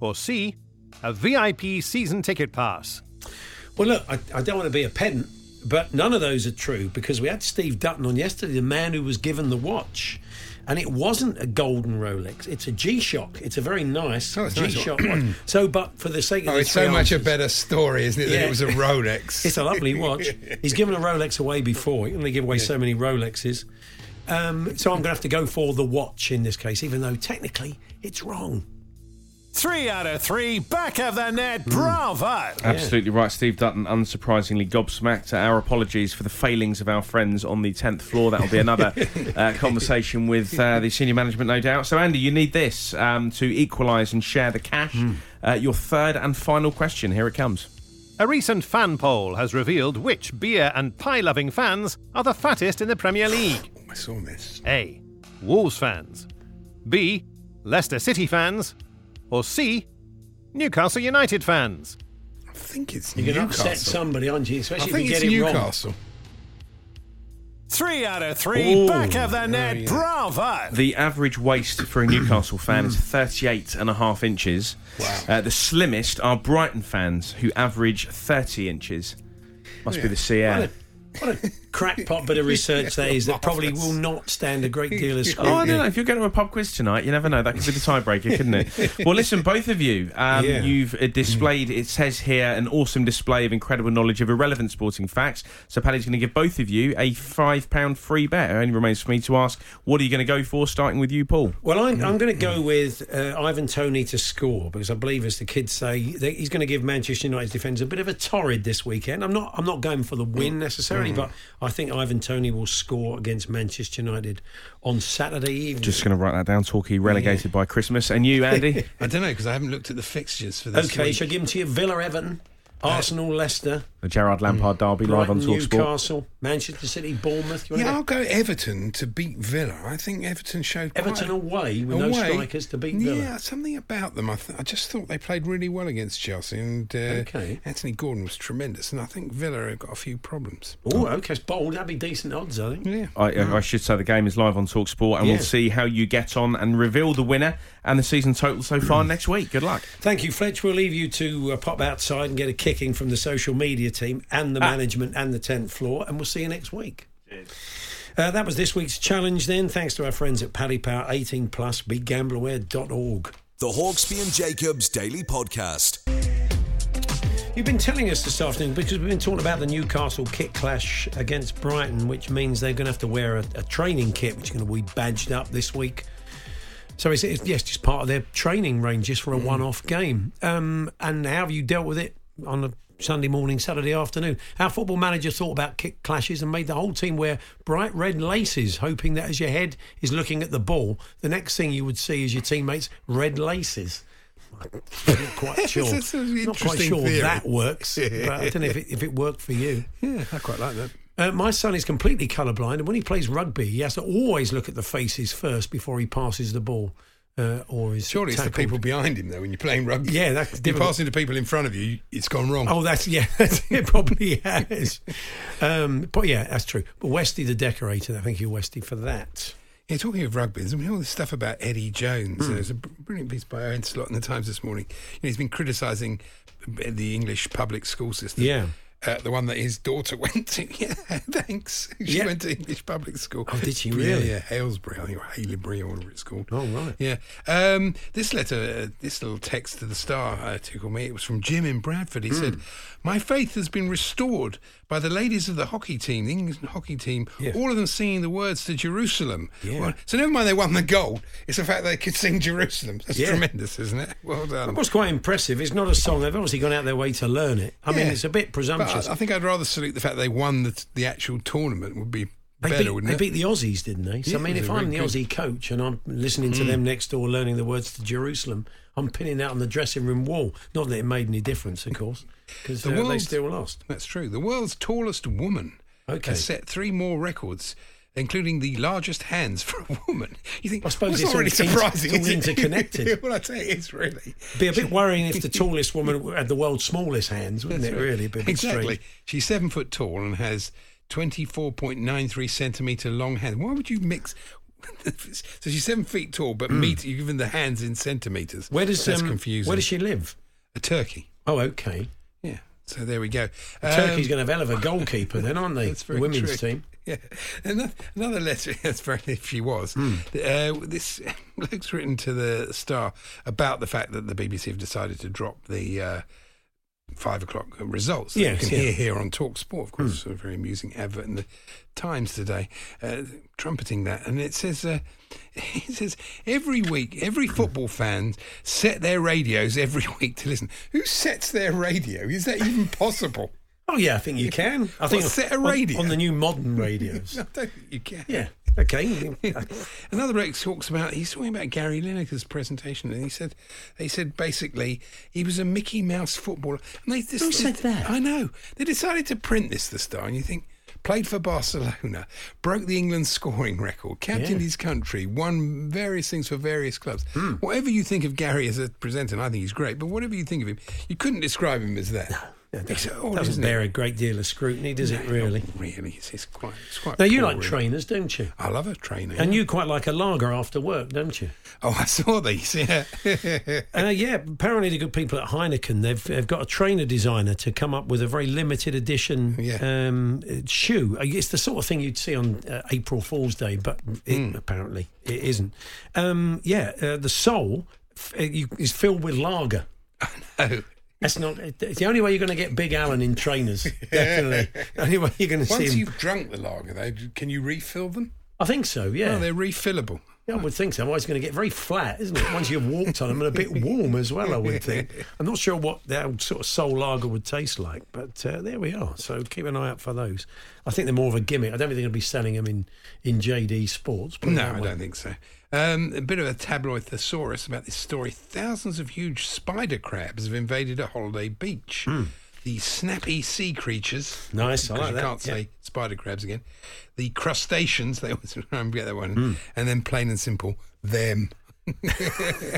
Or C. A VIP season ticket pass. Well, look, I, I don't want to be a pedant, but none of those are true because we had Steve Dutton on yesterday, the man who was given the watch. And it wasn't a golden Rolex. It's a G-Shock. It's a very nice Oh, it's a nice G-Shock watch. So, but for the sake of Oh, it's so much a better story, isn't it? That it was a Rolex. It's a lovely watch. He's given a Rolex away before. Can only give away so many Rolexes. Um, so I'm going to have to go for the watch in this case, even though technically it's wrong. Three out of three. Back of the net. Bravo. Absolutely right, Steve Dutton. Unsurprisingly gobsmacked. Our apologies for the failings of our friends on the tenth floor. That'll be another uh, conversation with uh, the senior management, no doubt. So, Andy, you need this um, to equalise and share the cash. Uh, your third and final question. Here it comes. A recent fan poll has revealed which beer and pie loving fans are the fattest in the Premier League. I saw this. A. Wolves fans. B. Leicester City fans. Or C. Newcastle United fans. I think it's You're going to Newcastle. upset somebody, aren't you? I Especially think if it's you get it wrong. Newcastle. Three out of three. Ooh. Back of the net. yeah. Bravo. The average waist for a Newcastle fan is 38 and a half inches. Wow. Uh, the slimmest are Brighton fans, who average 30 inches. Must be the sea. What a, what a crackpot bit of research that is that probably will not stand a great deal of scrutiny. Oh. I don't know. If you're going to a pub quiz tonight, you never know. That could be the tiebreaker, couldn't it? Well, listen, both of you, um, Yeah. you've uh, displayed, it says here, an awesome display of incredible knowledge of irrelevant sporting facts. So, Paddy's going to give both of you a £5 free bet. It only remains for me to ask, what are you going to go for, starting with you, Paul? Well, I'm, I'm going to go with uh, Ivan Toney to score because I believe, as the kids say, that he's going to give Manchester United's defence a bit of a torrid this weekend. I'm not I'm not going for the win necessarily, but I think Ivan Toney will score against Manchester United on Saturday evening. Just going to write that down. Torquay relegated by Christmas. And you, Andy? I don't know because I haven't looked at the fixtures for this. okay, week. shall give them to you? Villa, Everton, uh, Arsenal, Leicester, the Gerrard Lampard derby live on Talksport. Newcastle, Manchester City, Bournemouth. You Yeah. I'll go Everton to beat Villa. I think Everton showed Everton a- away with no strikers to beat Villa. Yeah, something about them. I, th- I just thought they played really well against Chelsea, and uh, Okay. Anthony Gordon was tremendous. And I think Villa have got a few problems. Oh, okay, it's bold. That'd be decent odds, I think. Yeah. I, I should say the game is live on Talksport, and Yeah. we'll see how you get on and reveal the winner and the season total so far next week. Good luck. Thank you, Fletch. We'll leave you to uh, pop outside and get a kicking from the social media team and the management and the 10th floor, and we'll see you next week. Uh, that was this week's challenge then. Thanks to our friends at Paddy Power 18 Plus, begambleaware.org. The Hawksby and Jacobs Daily Podcast. You've been telling us this afternoon because we've been talking about the Newcastle kit clash against Brighton, which means they're going to have to wear a, a training kit, which is going to be badged up this week. So it's, it's yes, just part of their training range, just for a one-off game. Um, and how have you dealt with it on a Sunday morning, Saturday afternoon? Our football manager thought about kick clashes and made the whole team wear bright red laces, hoping that as your head is looking at the ball, the next thing you would see is your teammates' red laces. I'm not quite sure. Not quite sure theory. that works, but I don't know if it, if it worked for you. Yeah, I quite like that. Uh, my son is completely colourblind, and when he plays rugby, he has to always look at the faces first before he passes the ball. Uh, or is Surely it's the people behind him, though, when you're playing rugby. Yeah, that's You're passing to people in front of you, it's gone wrong. Oh, that's yeah, it probably has. Um, but yeah, that's true. But Westy the decorator, thank you, Westy, for that. Yeah, talking of rugby, there's been all this stuff about Eddie Jones. Hmm. There's a brilliant piece by Owen Slot in the Times this morning. You know, he's been criticising the English public school system. Yeah. Uh, the one that his daughter went to. Yeah, thanks. She Yeah. went to English public school. Oh, did she really? Yeah, Halesbury, I think, or Haileybury, or whatever it's called. Oh, right. Yeah. Um, this letter, uh, this little text to the Star uh, tickled me. It was from Jim in Bradford. He Hmm. said, My faith has been restored by the ladies of the hockey team, the English hockey team, Yeah. all of them singing the words to Jerusalem. Yeah. Well, so never mind they won the gold. It's the fact they could sing Jerusalem. That's Yeah. tremendous, isn't it? Well done. What's quite impressive, it's not a song, they've obviously gone out their way to learn it. I mean, it's a bit presumptuous. I, I think I'd rather salute the fact they won the, the actual tournament would be They, better, beat, wouldn't they beat the Aussies, didn't they? So, Yeah, I mean, if I'm the very Aussie coach and I'm listening to them next door learning the words to Jerusalem, I'm pinning that on the dressing room wall. Not that it made any difference, of course, because The uh, they still lost. That's true. The world's tallest woman Okay. has set three more records, including the largest hands for a woman. You think? I suppose well, it's not really surprising. it's all interconnected. well, I tell you, it's really Be a bit worrying if the tallest woman had the world's smallest hands, wouldn't it? Really, Be a bit exactly. strange. She's seven foot tall and has twenty-four point nine three centimeter long hands. Why would you mix? so she's seven feet tall, but meter, you're given the hands in centimeters. Hmm. Where does That's um, confusing? Where does she live? A turkey. Oh, okay. Yeah. So there we go. Turkey's Um, going to have hell of a goalkeeper, then, aren't they? That's the women's true. team. Yeah, another, another letter. If she was, Hmm. uh, this bloke's written to the Star about the fact that the BBC have decided to drop the uh, five o'clock results. that Yes, you can yeah. Hmm. hear here on Talk Sport. Of course, a very amusing advert in the Times today, uh, trumpeting that, and it says. Uh, it says every week, every football fan set their radios every week to listen. Who sets their radio? Is that even possible? Oh yeah, I think you can. I think set a on- radio? on, the new modern radios. I don't think you can. yeah. Okay. Another bloke talks about he's talking about Gary Lineker's presentation, and he said he said basically he was a Mickey Mouse footballer. And they just, Who said that? I know they decided to print this the star, and you think played for Barcelona, broke the England scoring record, captained Yeah. his country, won various things for various clubs. Hmm. Whatever you think of Gary as a presenter, and I think he's great, but whatever you think of him, you couldn't describe him as that. That It's doesn't, bear it? a great deal of scrutiny, does it? Really? really, it's, it's quite. It's quite Now you like really. trainers, don't you? I love a trainer. And yeah. you quite like a lager after work, don't you? Oh, I saw these. Yeah. Uh, yeah, apparently the good people at Heineken they've, they've got a trainer designer to come up with a very limited edition Yeah. um, shoe. Uh, It's the sort of thing you'd see on uh, April Fool's Day, but it, Hmm. apparently it isn't. Um, yeah, uh, the sole f- uh, is filled with lager. oh. That's not. It's the only way you're going to get Big Alan in trainers. Definitely, the only way you're going to see Once him. you've drunk the lager, though, can you refill them? I think so. Yeah. Oh, they're refillable. Yeah, I would think so. Otherwise, it's going to get very flat, isn't it? Once you've walked on them and a bit warm as well, I would think. I'm not sure what that sort of sole lager would taste like, but uh, there we are. So keep an eye out for those. I think they're more of a gimmick. I don't think they're going to be selling them in, in JD Sports. No, I don't think so. Um, a bit of a tabloid thesaurus about this story. Thousands of huge spider crabs have invaded a holiday beach. The snappy sea creatures. Nice, I like that, can't yeah. say spider crabs again. The crustaceans. They always try and get that one. Hmm. And then plain and simple, them.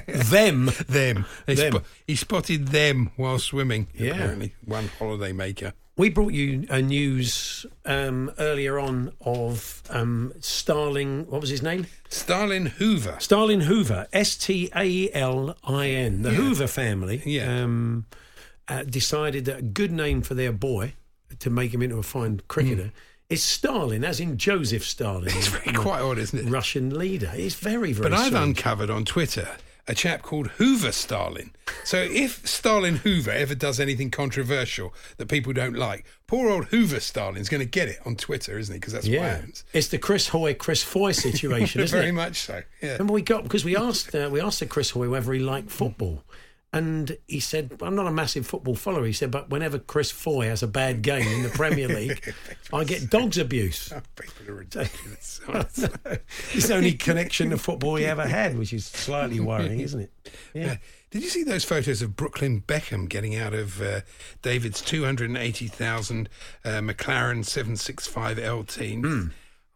Them. Them. They Them. spo- he spotted them while swimming. Yeah. Apparently, one holiday maker. We brought you a news um, earlier on of um, Starling. What was his name? Stalin Hoover. Stalin Hoover, S T A L I N. The Yeah. Hoover family Yeah. um, uh, decided that a good name for their boy to make him into a fine cricketer is Stalin, as in Joseph Stalin. It's very quite odd, isn't it? Russian leader. It's very, very But I've strange. uncovered on Twitter a chap called Hoover Stalin. So if Stalin Hoover ever does anything controversial that people don't like, poor old Hoover Stalin's going to get it on Twitter, isn't he? Because that's what yeah. happens. It's the Chris Hoy, Chris Foy situation, isn't Very it? Very much so. Yeah. Remember we got because we asked uh, we asked the Chris Hoy whether he liked football, and he said, "I'm not a massive football follower." He said, "But whenever Chris Foy has a bad game in the Premier League, I get dogs abuse." Oh, people are ridiculous. it's the only connection to football he ever had, which is slightly worrying, isn't it? Yeah. Did you see those photos of Brooklyn Beckham getting out of uh, David's 280,000 uh, McLaren 765 LT?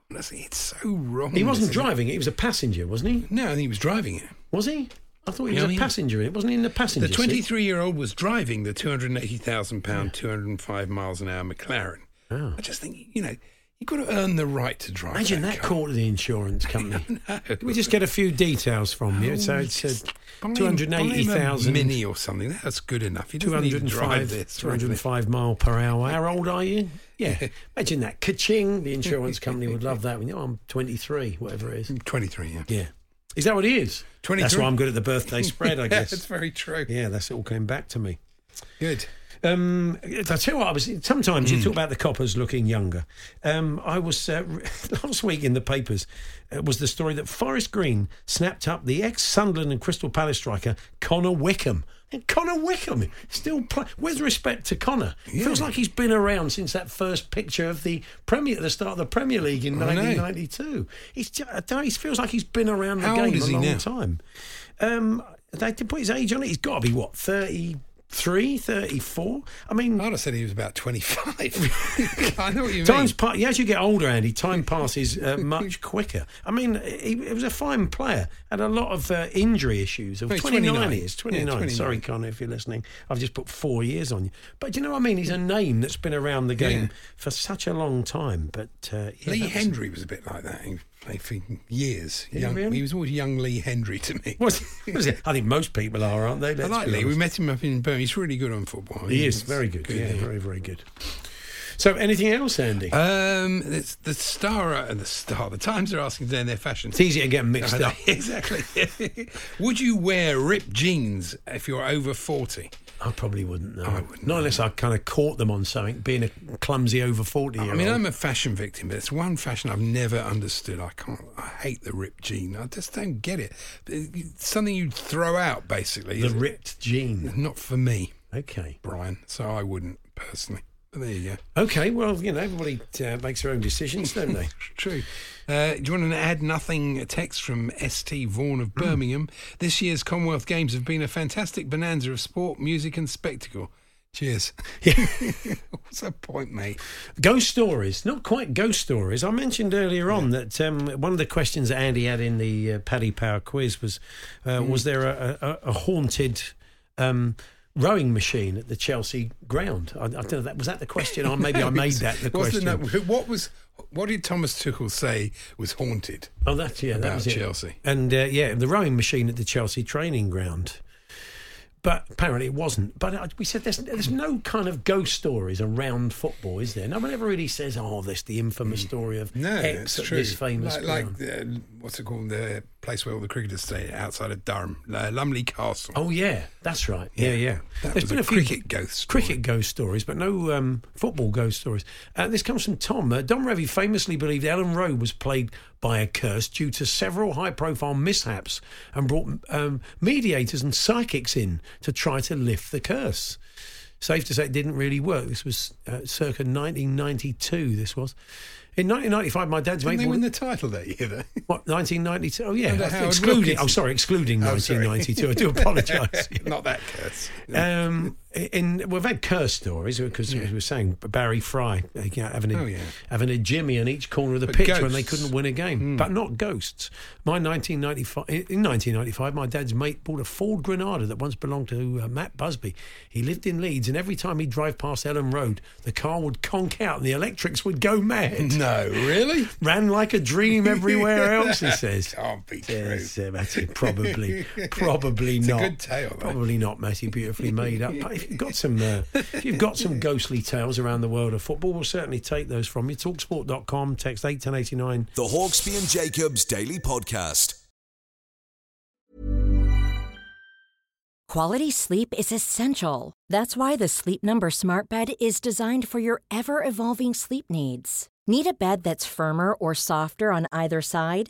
Honestly, it's so wrong. He wasn't driving it; he was a passenger, wasn't he? No, I think he was driving it. Was he? I thought he was a passenger in it. Wasn't he in the passenger The 23 year old was driving the 280,000 pound, 205 miles an hour McLaren. Oh. I just think, you know, you've got to earn the right to drive. Imagine that, that car. call to the insurance company. No. Can we just get a few details from you? So Oh, it's uh, just buy him- buy him a 280,000. mini or something. That's good enough. You don't need to drive 205, this. 205 mile per hour. How old are you? Yeah. Imagine that. Ka-ching. The insurance company would love that. When you, oh, I'm 23, whatever it is. 23, yeah. Yeah. Is that what he is? 23. That's why I'm good at the birthday spread, I yeah, guess. that's very true. Yeah, that's it all came back to me. Good. Um, I tell you what, I was. Sometimes Hmm. you talk about the coppers looking younger. Um, I was uh, last week in the papers. Uh, was the story that Forest Green snapped up the ex Sunderland and Crystal Palace striker Connor Wickham. And Connor Wickham still play, with respect to Connor. It feels like he's been around since that first picture of the Premier, at the start of the Premier League in I 1992. He's just, I don't know, he feels like he's been around the How old game is a he long now? time. Um, they did put his age on it. He's got to be what 33, 34? I mean, I'd have said he was about 25. I know what you Time's mean. pa- as you get older, Andy, time passes uh, much quicker. I mean, he, he was a fine player, had a lot of uh, injury issues. He's 29, 29. he is, 29. Yeah, 29. Sorry, Connor, if you're listening. I've just put four years on you. But do you know what I mean? He's a name that's been around the game Yeah. for such a long time. But uh, yeah, Lee was- Hendrie was a bit like that. He for years. he Young, really? he was always young Lee Hendrie to me. Was, was it? I think most people are, aren't they? I Let's like Lee. We met him up in Birmingham. He's really good on football. He is very good. yeah, very, very good. So, anything else, Andy? Um, it's the star and the star. The Times are asking today in their fashion. it's easy to get mixed up. exactly. Would you wear ripped jeans if you're over forty? I probably wouldn't know. I wouldn't Not unless I kind of caught them on something, being a clumsy over 40 year I old. mean, I'm a fashion victim, but it's one fashion I've never understood. I can't. I hate the ripped jean. I just don't get it. It's something you'd throw out, basically. the Is it? ripped jean. Not for me, Okay. Brian. So I wouldn't personally. There you go. Okay, well, you know, everybody uh, makes their own decisions, don't they? True. Uh, do you want an add nothing text from ST Vaughan of Birmingham? This year's Commonwealth Games have been a fantastic bonanza of sport, music, and spectacle. Cheers. What's that point, mate? ghost stories, not quite ghost stories. I mentioned earlier on that um, one of the questions that Andy had in the uh, Paddy Power quiz was uh, Mm. was there a, a, a haunted um, rowing machine at the Chelsea ground? I, I don't know. That was that the question, or maybe I made that the question. what was? What did Thomas Tuchel say was haunted? Oh, that's yeah, that was it. Chelsea? and uh, yeah, the rowing machine at the Chelsea training ground. But apparently it wasn't. But uh, we said there's, there's no kind of ghost stories around football, is there? No one ever really says, "Oh, this the infamous story of Mm. No, X it's at true. this famous like, ground." like uh, what's it called? The place where all the cricketers stay outside of Durham, uh, Lumley Castle. Oh yeah, that's right. Yeah, yeah. That There's been a a few cricket ghost story. cricket ghost stories, but no um, football ghost stories. Uh, this comes from Tom. Uh, Don Revie famously believed Elland Road was played by a curse due to several high-profile mishaps, and brought um, mediators and psychics in to try to lift the curse. Safe to say, it didn't really work. This was uh, circa 1992. This was. In 1995, my dad's Didn't they win the title that year? Though? what 1992? Oh yeah, Under excluding. Oh, sorry, excluding Oh, sorry. 1992. I do apologise. Not that curse. Um, in we've had curse stories because as we were saying Barry Fry uh, you know, having a, Oh, yeah. having a Jimmy on each corner of the But pitch when they. Couldn't win a game, but not ghosts. My 1995 in 1995, my dad's mate bought a Ford Granada that once belonged to uh, Matt Busby. He lived in Leeds, and every time he'd drive past Elland Road, the car would conk out and the electrics would go mad. No, really? Ran like a dream everywhere else, he says. Can't be true. Yes, uh, that's. Probably, probably It's a not. good tale, though. Probably not, Matty. Beautifully made up. But if you've got some, uh, if you've got some ghostly tales around the world of football, we'll certainly take those from you. Talksport.com, text eight ten eighty nine. The Hawksby and Jacobs Daily Podcast. Quality sleep is essential. That's why the Sleep Number Smart Bed is designed for your ever evolving sleep needs. Need a bed that's firmer or softer on either side?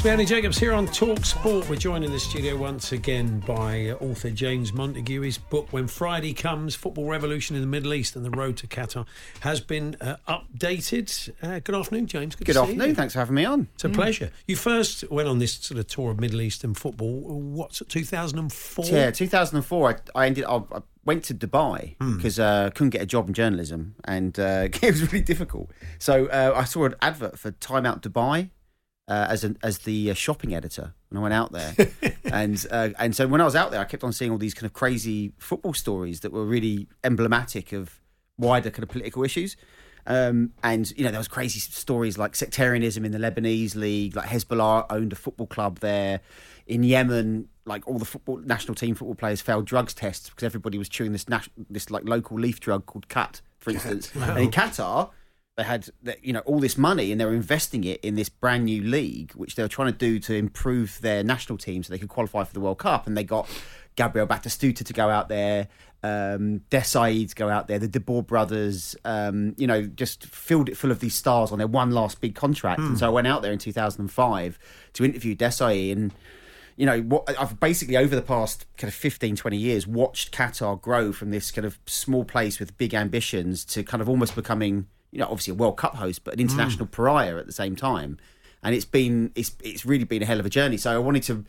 Paul Hawksby, Andy Jacobs here on Talk Sport. We're joined in the studio once again by author James Montague. His book, When Friday Comes Football Revolution in the Middle East and the Road to Qatar, has been uh, updated. Uh, good afternoon, James. Good, good afternoon. Thanks for having me on. It's a mm. pleasure. You first went on this sort of tour of Middle Eastern football, what's it, 2004? Yeah, 2004. I, I ended I, I went to Dubai because mm. uh, couldn't get a job in journalism and uh, it was really difficult. So uh, I saw an advert for Time Out Dubai uh, as an, as the uh, shopping editor when I went out there, and uh, and so when I was out there, I kept on seeing all these kind of crazy football stories that were really emblematic of wider kind of political issues. Um, and you know there was crazy stories like sectarianism in the Lebanese league, like Hezbollah owned a football club there. In Yemen, like all the football national team football players failed drugs tests because everybody was chewing this this like local leaf drug called khat, for instance. Wow. And in Qatar, they had you know all this money and they were investing it in this brand new league which they were trying to do to improve their national team so they could qualify for the World Cup. And they got Gabriel Batistuta to go out there um, Desailly to go out there the De Boer brothers um, you know just filled it full of these stars on their one last big contract. And so I went out there in 2005 to interview Desailly and you know what I've basically over the past kind of 15 20 years watched Qatar grow from this kind of small place with big ambitions to kind of almost becoming you know, obviously a World Cup host, but an international mm. pariah at the same time. And it's been it's it's really been a hell of a journey. So I wanted to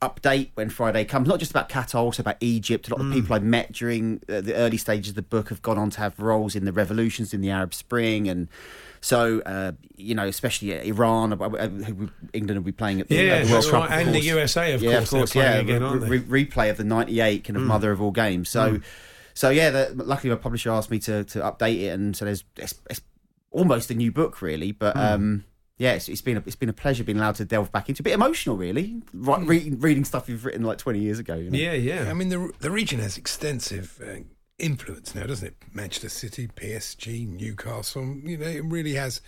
update when Friday comes, not just about Qatar, also about Egypt. A lot of mm. people I met during uh, the early stages of the book have gone on to have roles in the revolutions in the Arab Spring and. So, uh, you know, especially Iran, uh, uh, who England will be playing at the, yeah, uh, the World Cup. and the USA, of yeah, course. Of course, yeah. Again, re- replay of the 98 kind of mm. mother of all games. So, mm. So yeah, the, luckily my publisher asked me to, to update it. And so there's, it's, it's almost a new book, really. But mm. um, yeah, it's, it's been a, it's been a pleasure being allowed to delve back into a bit emotional, really. Right, mm. reading, reading stuff you've written like twenty years ago. You know? Yeah, yeah. I mean, the the region has extensive. Uh, influence now, doesn't it? Manchester City, PSG, Newcastle. You know, it really has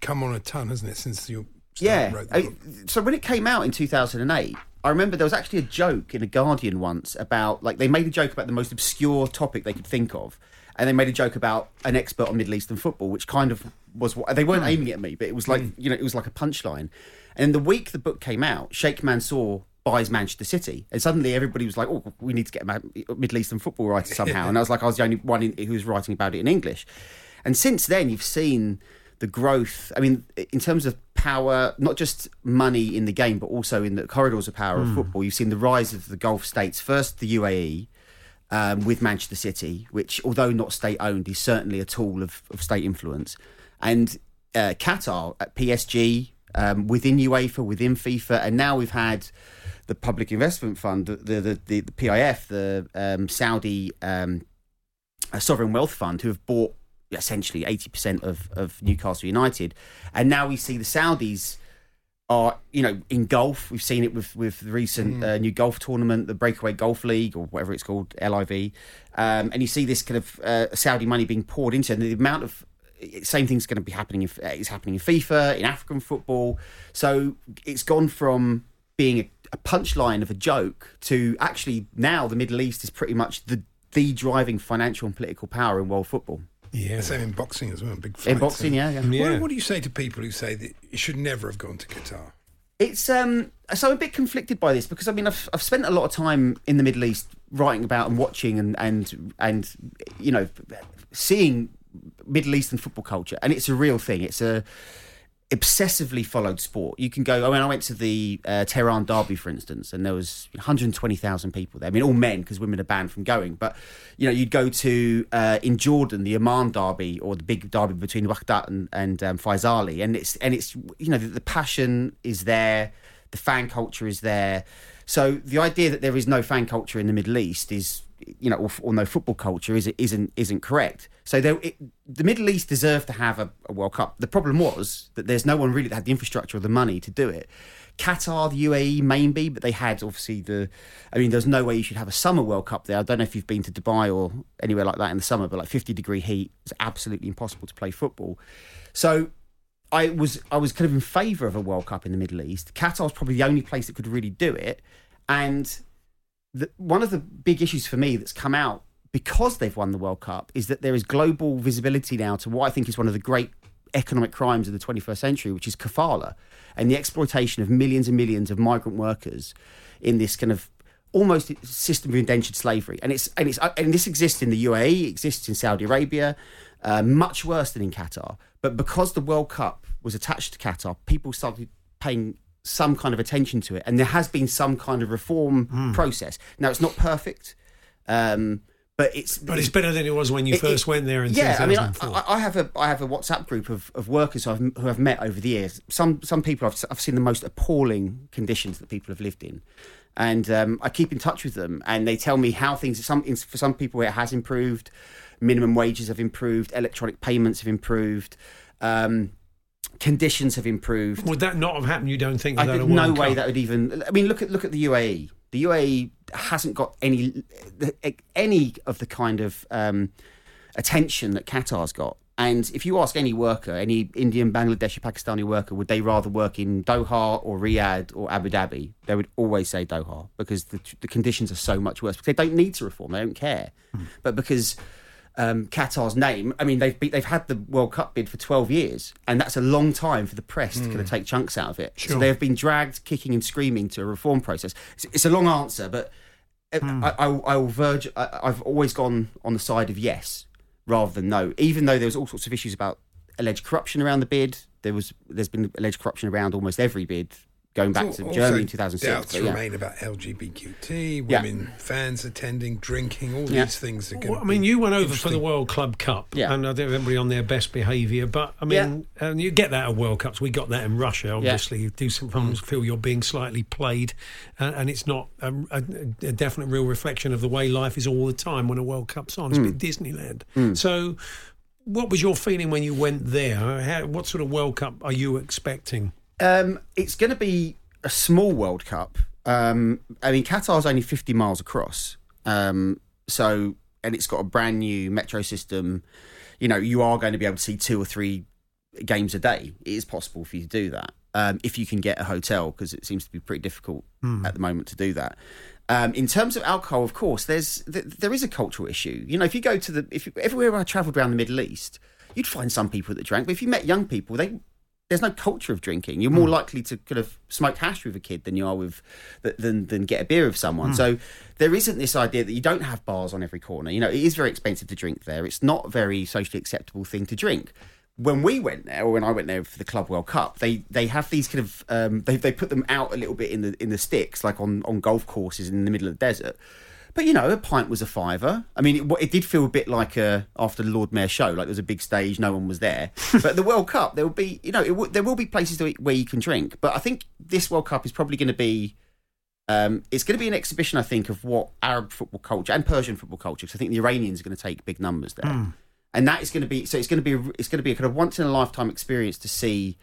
come on a ton, hasn't it, since you yeah. I, so when it came out in 2008, I remember there was actually a joke in a Guardian once about like they made a joke about the most obscure topic they could think of, and they made a joke about an expert on Middle Eastern football, which kind of was what they weren't mm. aiming at me, but it was like mm. you know it was like a punchline. And the week the book came out, Sheikh Mansour buys Manchester City, and suddenly everybody was like, "Oh, we need to get a Middle Eastern football writer somehow." and I was like, I was the only one in, who was writing about it in English. And since then, you've seen the growth. I mean, in terms of power, not just money in the game, but also in the corridors of power mm. of football. You've seen the rise of the Gulf states. First, the UAE, um, with Manchester City, which, although not state owned, is certainly a tool of, of state influence. And uh, Qatar at PSG, um, within UEFA, within FIFA, and now we've had the Public Investment Fund, the the, the, the PIF, the um, Saudi um, Sovereign Wealth Fund, who have bought essentially 80% of, of Newcastle United. And now we see the Saudis are you know in golf we've seen it with with the recent mm. uh, new golf tournament the breakaway golf league or whatever it's called liv um, and you see this kind of uh, saudi money being poured into and the amount of same thing's going to be happening in, is happening in fifa in african football so it's gone from being a, a punchline of a joke to actually now the Middle East is pretty much the the driving financial and political power in world football. Yeah, same in boxing as well. Big fights. In fights, boxing, yeah, yeah. What, what do you say to people who say that you should never have gone to Qatar? It's um so I'm a bit conflicted by this because I mean I've I've spent a lot of time in the Middle East writing about and watching and and and you know seeing Middle Eastern football culture and it's a real thing. It's a obsessively followed sport. You can go. I mean, I went to the uh, Tehran Derby, for instance, and there was 120,000 people there. I mean, all men because women are banned from going. But you know, you'd go to uh, in Jordan the Amman Derby or the big derby between Wahdat and, and um, Faisali, and it's and it's you know the, the passion is there, the fan culture is there. So the idea that there is no fan culture in the Middle East is you know, or, or no football culture is isn't isn't correct. So there, it, the Middle East deserved to have a, a, World Cup. The problem was that there's no one really that had the infrastructure or the money to do it. Qatar, the UAE, maybe, but they had obviously the. I mean, there's no way you should have a summer World Cup there. I don't know if you've been to Dubai or anywhere like that in the summer, but like 50 degree heat is absolutely impossible to play football. So I was I was kind of in favour of a World Cup in the Middle East. Qatar was probably the only place that could really do it, and the, one of the big issues for me that's come out because they've won the World Cup is that there is global visibility now to what I think is one of the great economic crimes of the 21st century, which is kafala and the exploitation of millions and millions of migrant workers in this kind of almost system of indentured slavery. And it's and it's and this exists in the UAE, it exists in Saudi Arabia, uh, much worse than in Qatar. But because the World Cup was attached to Qatar, people started paying some kind of attention to it, and there has been some kind of reform Mm. process. Now it's not perfect, um, but it's But it's better than it was when you it- first it- went there in yeah. I mean, I, 2004. I, I have a I have a WhatsApp group of, of workers who I've who I've met over the years. Some some people I've I've seen the most appalling conditions that people have lived in. And um, I keep in touch with them, and they tell me how things. Some for some people it has improved, minimum wages have improved, electronic payments have improved, um, conditions have improved. Would that not have happened? You don't think? I think no way Cup? that would even. I mean, look at look at the UAE. The UAE hasn't got any any of the kind of um, attention that Qatar's got. And if you ask any worker, any Indian, Bangladeshi, Pakistani worker, would they rather work in Doha or Riyadh or Abu Dhabi? They would always say Doha because the, the conditions are so much worse. Because they don't need to reform, they don't care. But because um, Qatar's name, I mean, they've be, they've had the World Cup bid for 12 years, and that's a long time for the press to kind of Mm. take chunks out of it. So they have been dragged kicking and screaming to a reform process. It's, it's a long answer, but I, I, I will verge. I, I've always gone on the side of yes rather than no, even though there was all sorts of issues about alleged corruption around the bid. There was there's been alleged corruption around almost every bid going back to al- Germany in also 2006. Doubts but yeah. remain about LGBTQT, Yeah. women fans attending, drinking, all Yeah. these things are going Well, I mean, you went over for the World Club Cup, Yeah. and I don't think everybody on their best behaviour. But I mean, and you get that at World Cups. We got that in Russia. Obviously, you do sometimes feel you're being slightly played, uh, and it's not a, a, a definite, real reflection of the way life is all the time when a World Cup's on. It's a Mm. bit Disneyland. Mm. So, what was your feeling when you went there? How, what sort of World Cup are you expecting? Um, it's going to be a small World Cup. Um, I mean, Qatar's only 50 miles across. Um, so, and it's got a brand new metro system. You know, you are going to be able to see two or three games a day. It is possible for you to do that um, if you can get a hotel, because it seems to be pretty difficult Hmm. at the moment to do that. Um, in terms of alcohol, of course, there's th- there is a cultural issue. You know, if you go to the if you, everywhere I travelled around the Middle East, you'd find some people that drank. But if you met young people, they there's no culture of drinking. You're more likely to kind of smoke hash with a kid than you are with than than get a beer with someone. Mm. So there isn't this idea that you don't have bars on every corner. You know, it is very expensive to drink there. It's not a very socially acceptable thing to drink. When we went there, or when I went there for the Club World Cup, they they have these kind of um, they they put them out a little bit in the in the sticks, like on on golf courses in the middle of the desert. But you know, a pint was a fiver. I mean, it, it did feel a bit like a after the Lord Mayor show, like there was a big stage, no one was there. but the World Cup, there will be, you know, it w- there will be places where you can drink. But I think this World Cup is probably going to be, um, it's going to be an exhibition, I think, of what Arab football culture and Persian football culture. Because I think the Iranians are going to take big numbers there, Hmm. and that is going to be so. It's going to be it's going to be a kind of once in a lifetime experience to see.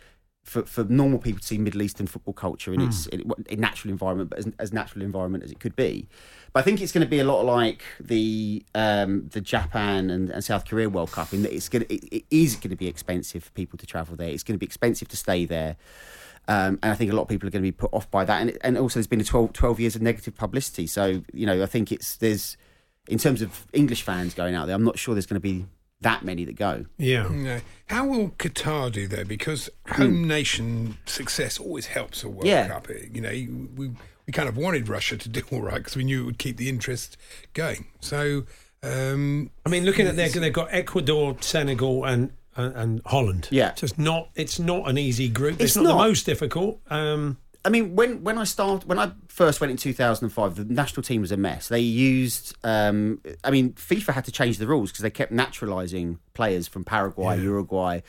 For, for normal people to see Middle Eastern football culture in Hmm. its in, a natural environment, but as, as natural environment as it could be, but I think it's going to be a lot like the um, the Japan and, and South Korea World Cup in that it's going to, it, it is going to be expensive for people to travel there. It's going to be expensive to stay there. Um, and I think a lot of people are going to be put off by that. And, and also, there's been a 12, 12 years of negative publicity. So, you know, I think it's there's in terms of English fans going out there, I'm not sure there's going to be that many that go. Yeah. No. How will Qatar do though? Because home nation success always helps a World Yeah. Cup. You know, we we kind of wanted Russia to do all right because we knew it would keep the interest going. So, um, I mean, looking at their, they've got Ecuador, Senegal, and and, and Holland. Yeah. so it's not it's not an easy group. It's, It's not, not. the most difficult. Um, I mean, when when I started, when I first went in 2005, the national team was a mess. They used, um, I mean, FIFA had to change the rules because they kept naturalising players from Paraguay, Uruguay,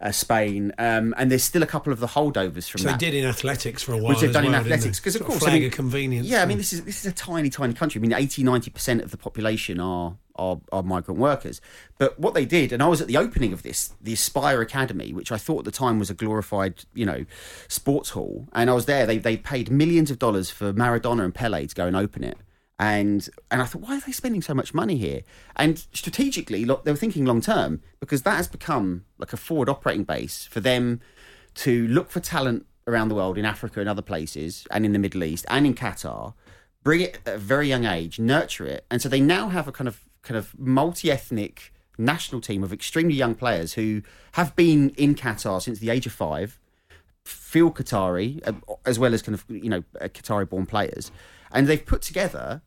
uh, Spain, um, and there's still a couple of the holdovers from so that. they did in athletics for a while. which they've done in well, didn't athletics because of course flag I mean, of convenience. Yeah, I mean this is this is a tiny tiny country. I mean 80 90 percent of the population are, are are migrant workers. But what they did, and I was at the opening of this, the Aspire Academy, which I thought at the time was a glorified you know sports hall, and I was there. They they paid millions of dollars for Maradona and Pele to go and open it. And and I thought, why are they spending so much money here? And strategically, lo- they were thinking long term because that has become like a forward operating base for them to look for talent around the world in Africa and other places, and in the Middle East and in Qatar, bring it at a very young age, nurture it, and so they now have a kind of kind of multi ethnic national team of extremely young players who have been in Qatar since the age of five feel Qatari, uh, as well as kind of you know uh, Qatari-born players, and they've put together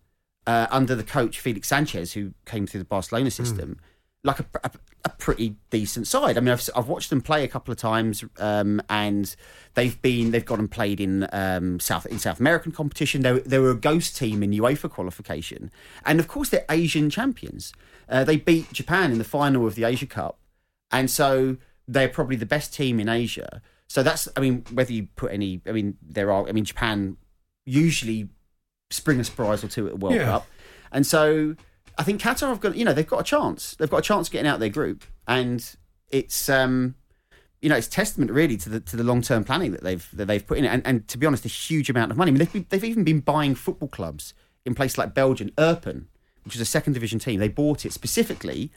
uh, under the coach Felix Sanchez, who came through the Barcelona system, like a, a, a pretty decent side. I mean, I've, I've watched them play a couple of times, um, and they've been they've gone and played in um, South in South American competition. They, were- they were a ghost team in UEFA qualification, and of course they're Asian champions. Uh, they beat Japan in the final of the Asia Cup, and so they're probably the best team in Asia. So that's, I mean, whether you put any, I mean, there are, I mean, Japan usually spring a surprise or two at the World Yeah. Cup, and so I think Qatar have got, you know, they've got a chance. They've got a chance of getting out of their group, and it's, um, you know, it's testament really to the to the long term planning that they've that they've put in, it. and and to be honest, a huge amount of money. I mean, they've been, they've even been buying football clubs in places like Belgium, Eupen, which is a second division team. They bought it specifically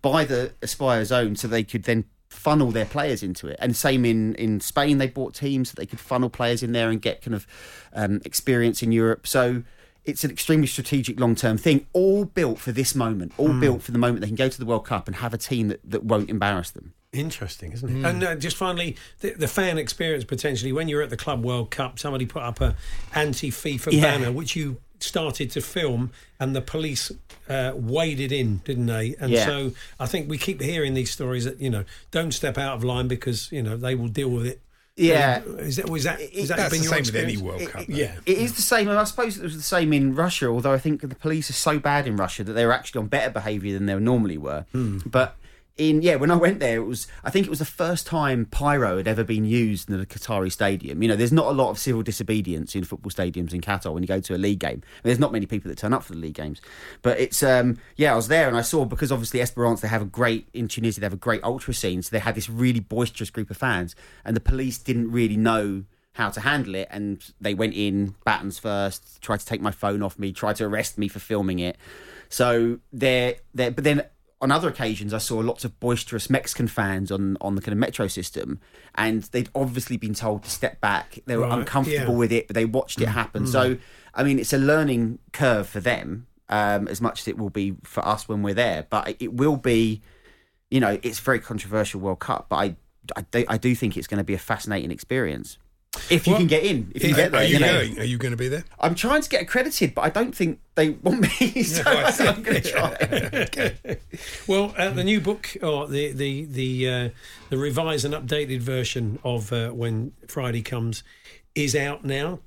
by the Aspire Zone so they could then funnel their players into it. And same in, in Spain, they bought teams so they could funnel players in there and get kind of um, experience in Europe. So it's an extremely strategic long term thing, all built for this moment, all built for the moment they can go to the World Cup and have a team that, that won't embarrass them. Interesting, isn't it? And uh, just finally, the, the fan experience potentially when you're at the Club World Cup, somebody put up a anti-FIFA Yeah. banner which you started to film, and the police uh, waded in, didn't they? And Yeah. so I think we keep hearing these stories that you know don't step out of line because you know they will deal with it. Yeah. is that was that is that that's been the same with any experience? World Cup. though. Yeah, It is the same, and I suppose it was the same in Russia. Although I think the police are so bad in Russia that they were actually on better behaviour than they normally were. Hmm. But in yeah, when I went there, it was I think it was the first time pyro had ever been used in the Qatari stadium. You know, there's not a lot of civil disobedience in football stadiums in Qatar when you go to a league game. there's not many people that turn up for the league games, but it's um yeah, I was there and I saw because obviously Esperance they have a great in Tunisia they have a great ultra scene, so they had this really boisterous group of fans, and the police didn't really know how to handle it and they went in battens first tried to take my phone off me tried to arrest me for filming it so they're there but then on other occasions i saw lots of boisterous mexican fans on on the kind of metro system and they'd obviously been told to step back they were Right, uncomfortable yeah. with it but they watched it happen so i mean it's a learning curve for them um, as much as it will be for us when we're there but it will be you know it's a very controversial world cup but i I do, I do think it's going to be a fascinating experience. If you can get in, if you get there, are you you know. going? Are you going to be there? I'm trying to get accredited, but I don't think they want me, so I see. I'm going to try. Well, uh, the new book or the the the uh, the revised and updated version of uh, when Friday comes is out now.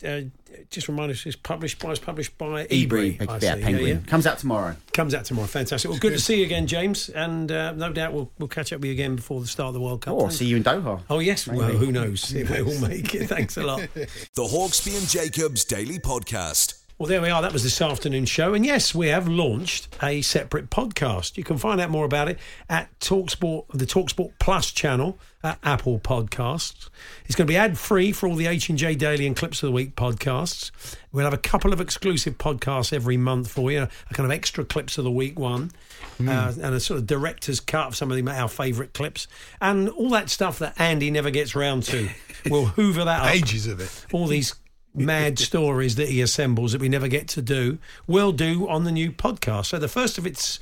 Just remind us, it's published by it's published by Ebury. Ebury, I yeah. Penguin Yeah, yeah. comes out tomorrow. Comes out tomorrow. Fantastic. Well, good to see you again, James, and uh, no doubt we'll we'll catch up with you again before the start of the World Cup. Oh, I'll see you in Doha. Oh yes, well, who knows? We'll make it. Thanks a lot. The Hawksby and Jacobs Daily Podcast. Well, there we are. That was this afternoon's show. And yes, we have launched a separate podcast. You can find out more about it at Talksport, the Talksport Plus channel at Apple Podcasts. It's going to be ad free for all the H and J Daily and Clips of the Week podcasts. We'll have a couple of exclusive podcasts every month for you, a kind of extra Clips of the Week one, mm. uh, and a sort of director's cut of some of the, our favourite clips, and all that stuff that Andy never gets round to. we'll hoover that up. Ages of it. All these mad stories that he assembles that we never get to do, we'll do on the new podcast. So the first of its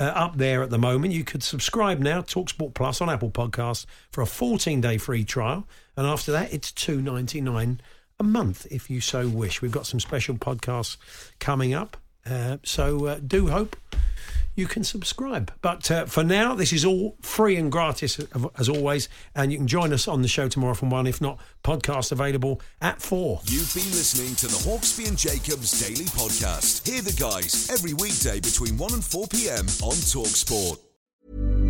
uh, up there at the moment. You could subscribe now, Talksport Plus on Apple Podcasts for a 14 day free trial. And after that, it's two ninety nine a month if you so wish. We've got some special podcasts coming up. Uh, so uh, do hope you can subscribe. But uh, for now, this is all free and gratis as always. And you can join us on the show tomorrow from one. If not, podcast available at four. You've been listening to the Hawksby and Jacobs Daily Podcast. Hear the guys every weekday between 1 and 4 p.m. on Talksport.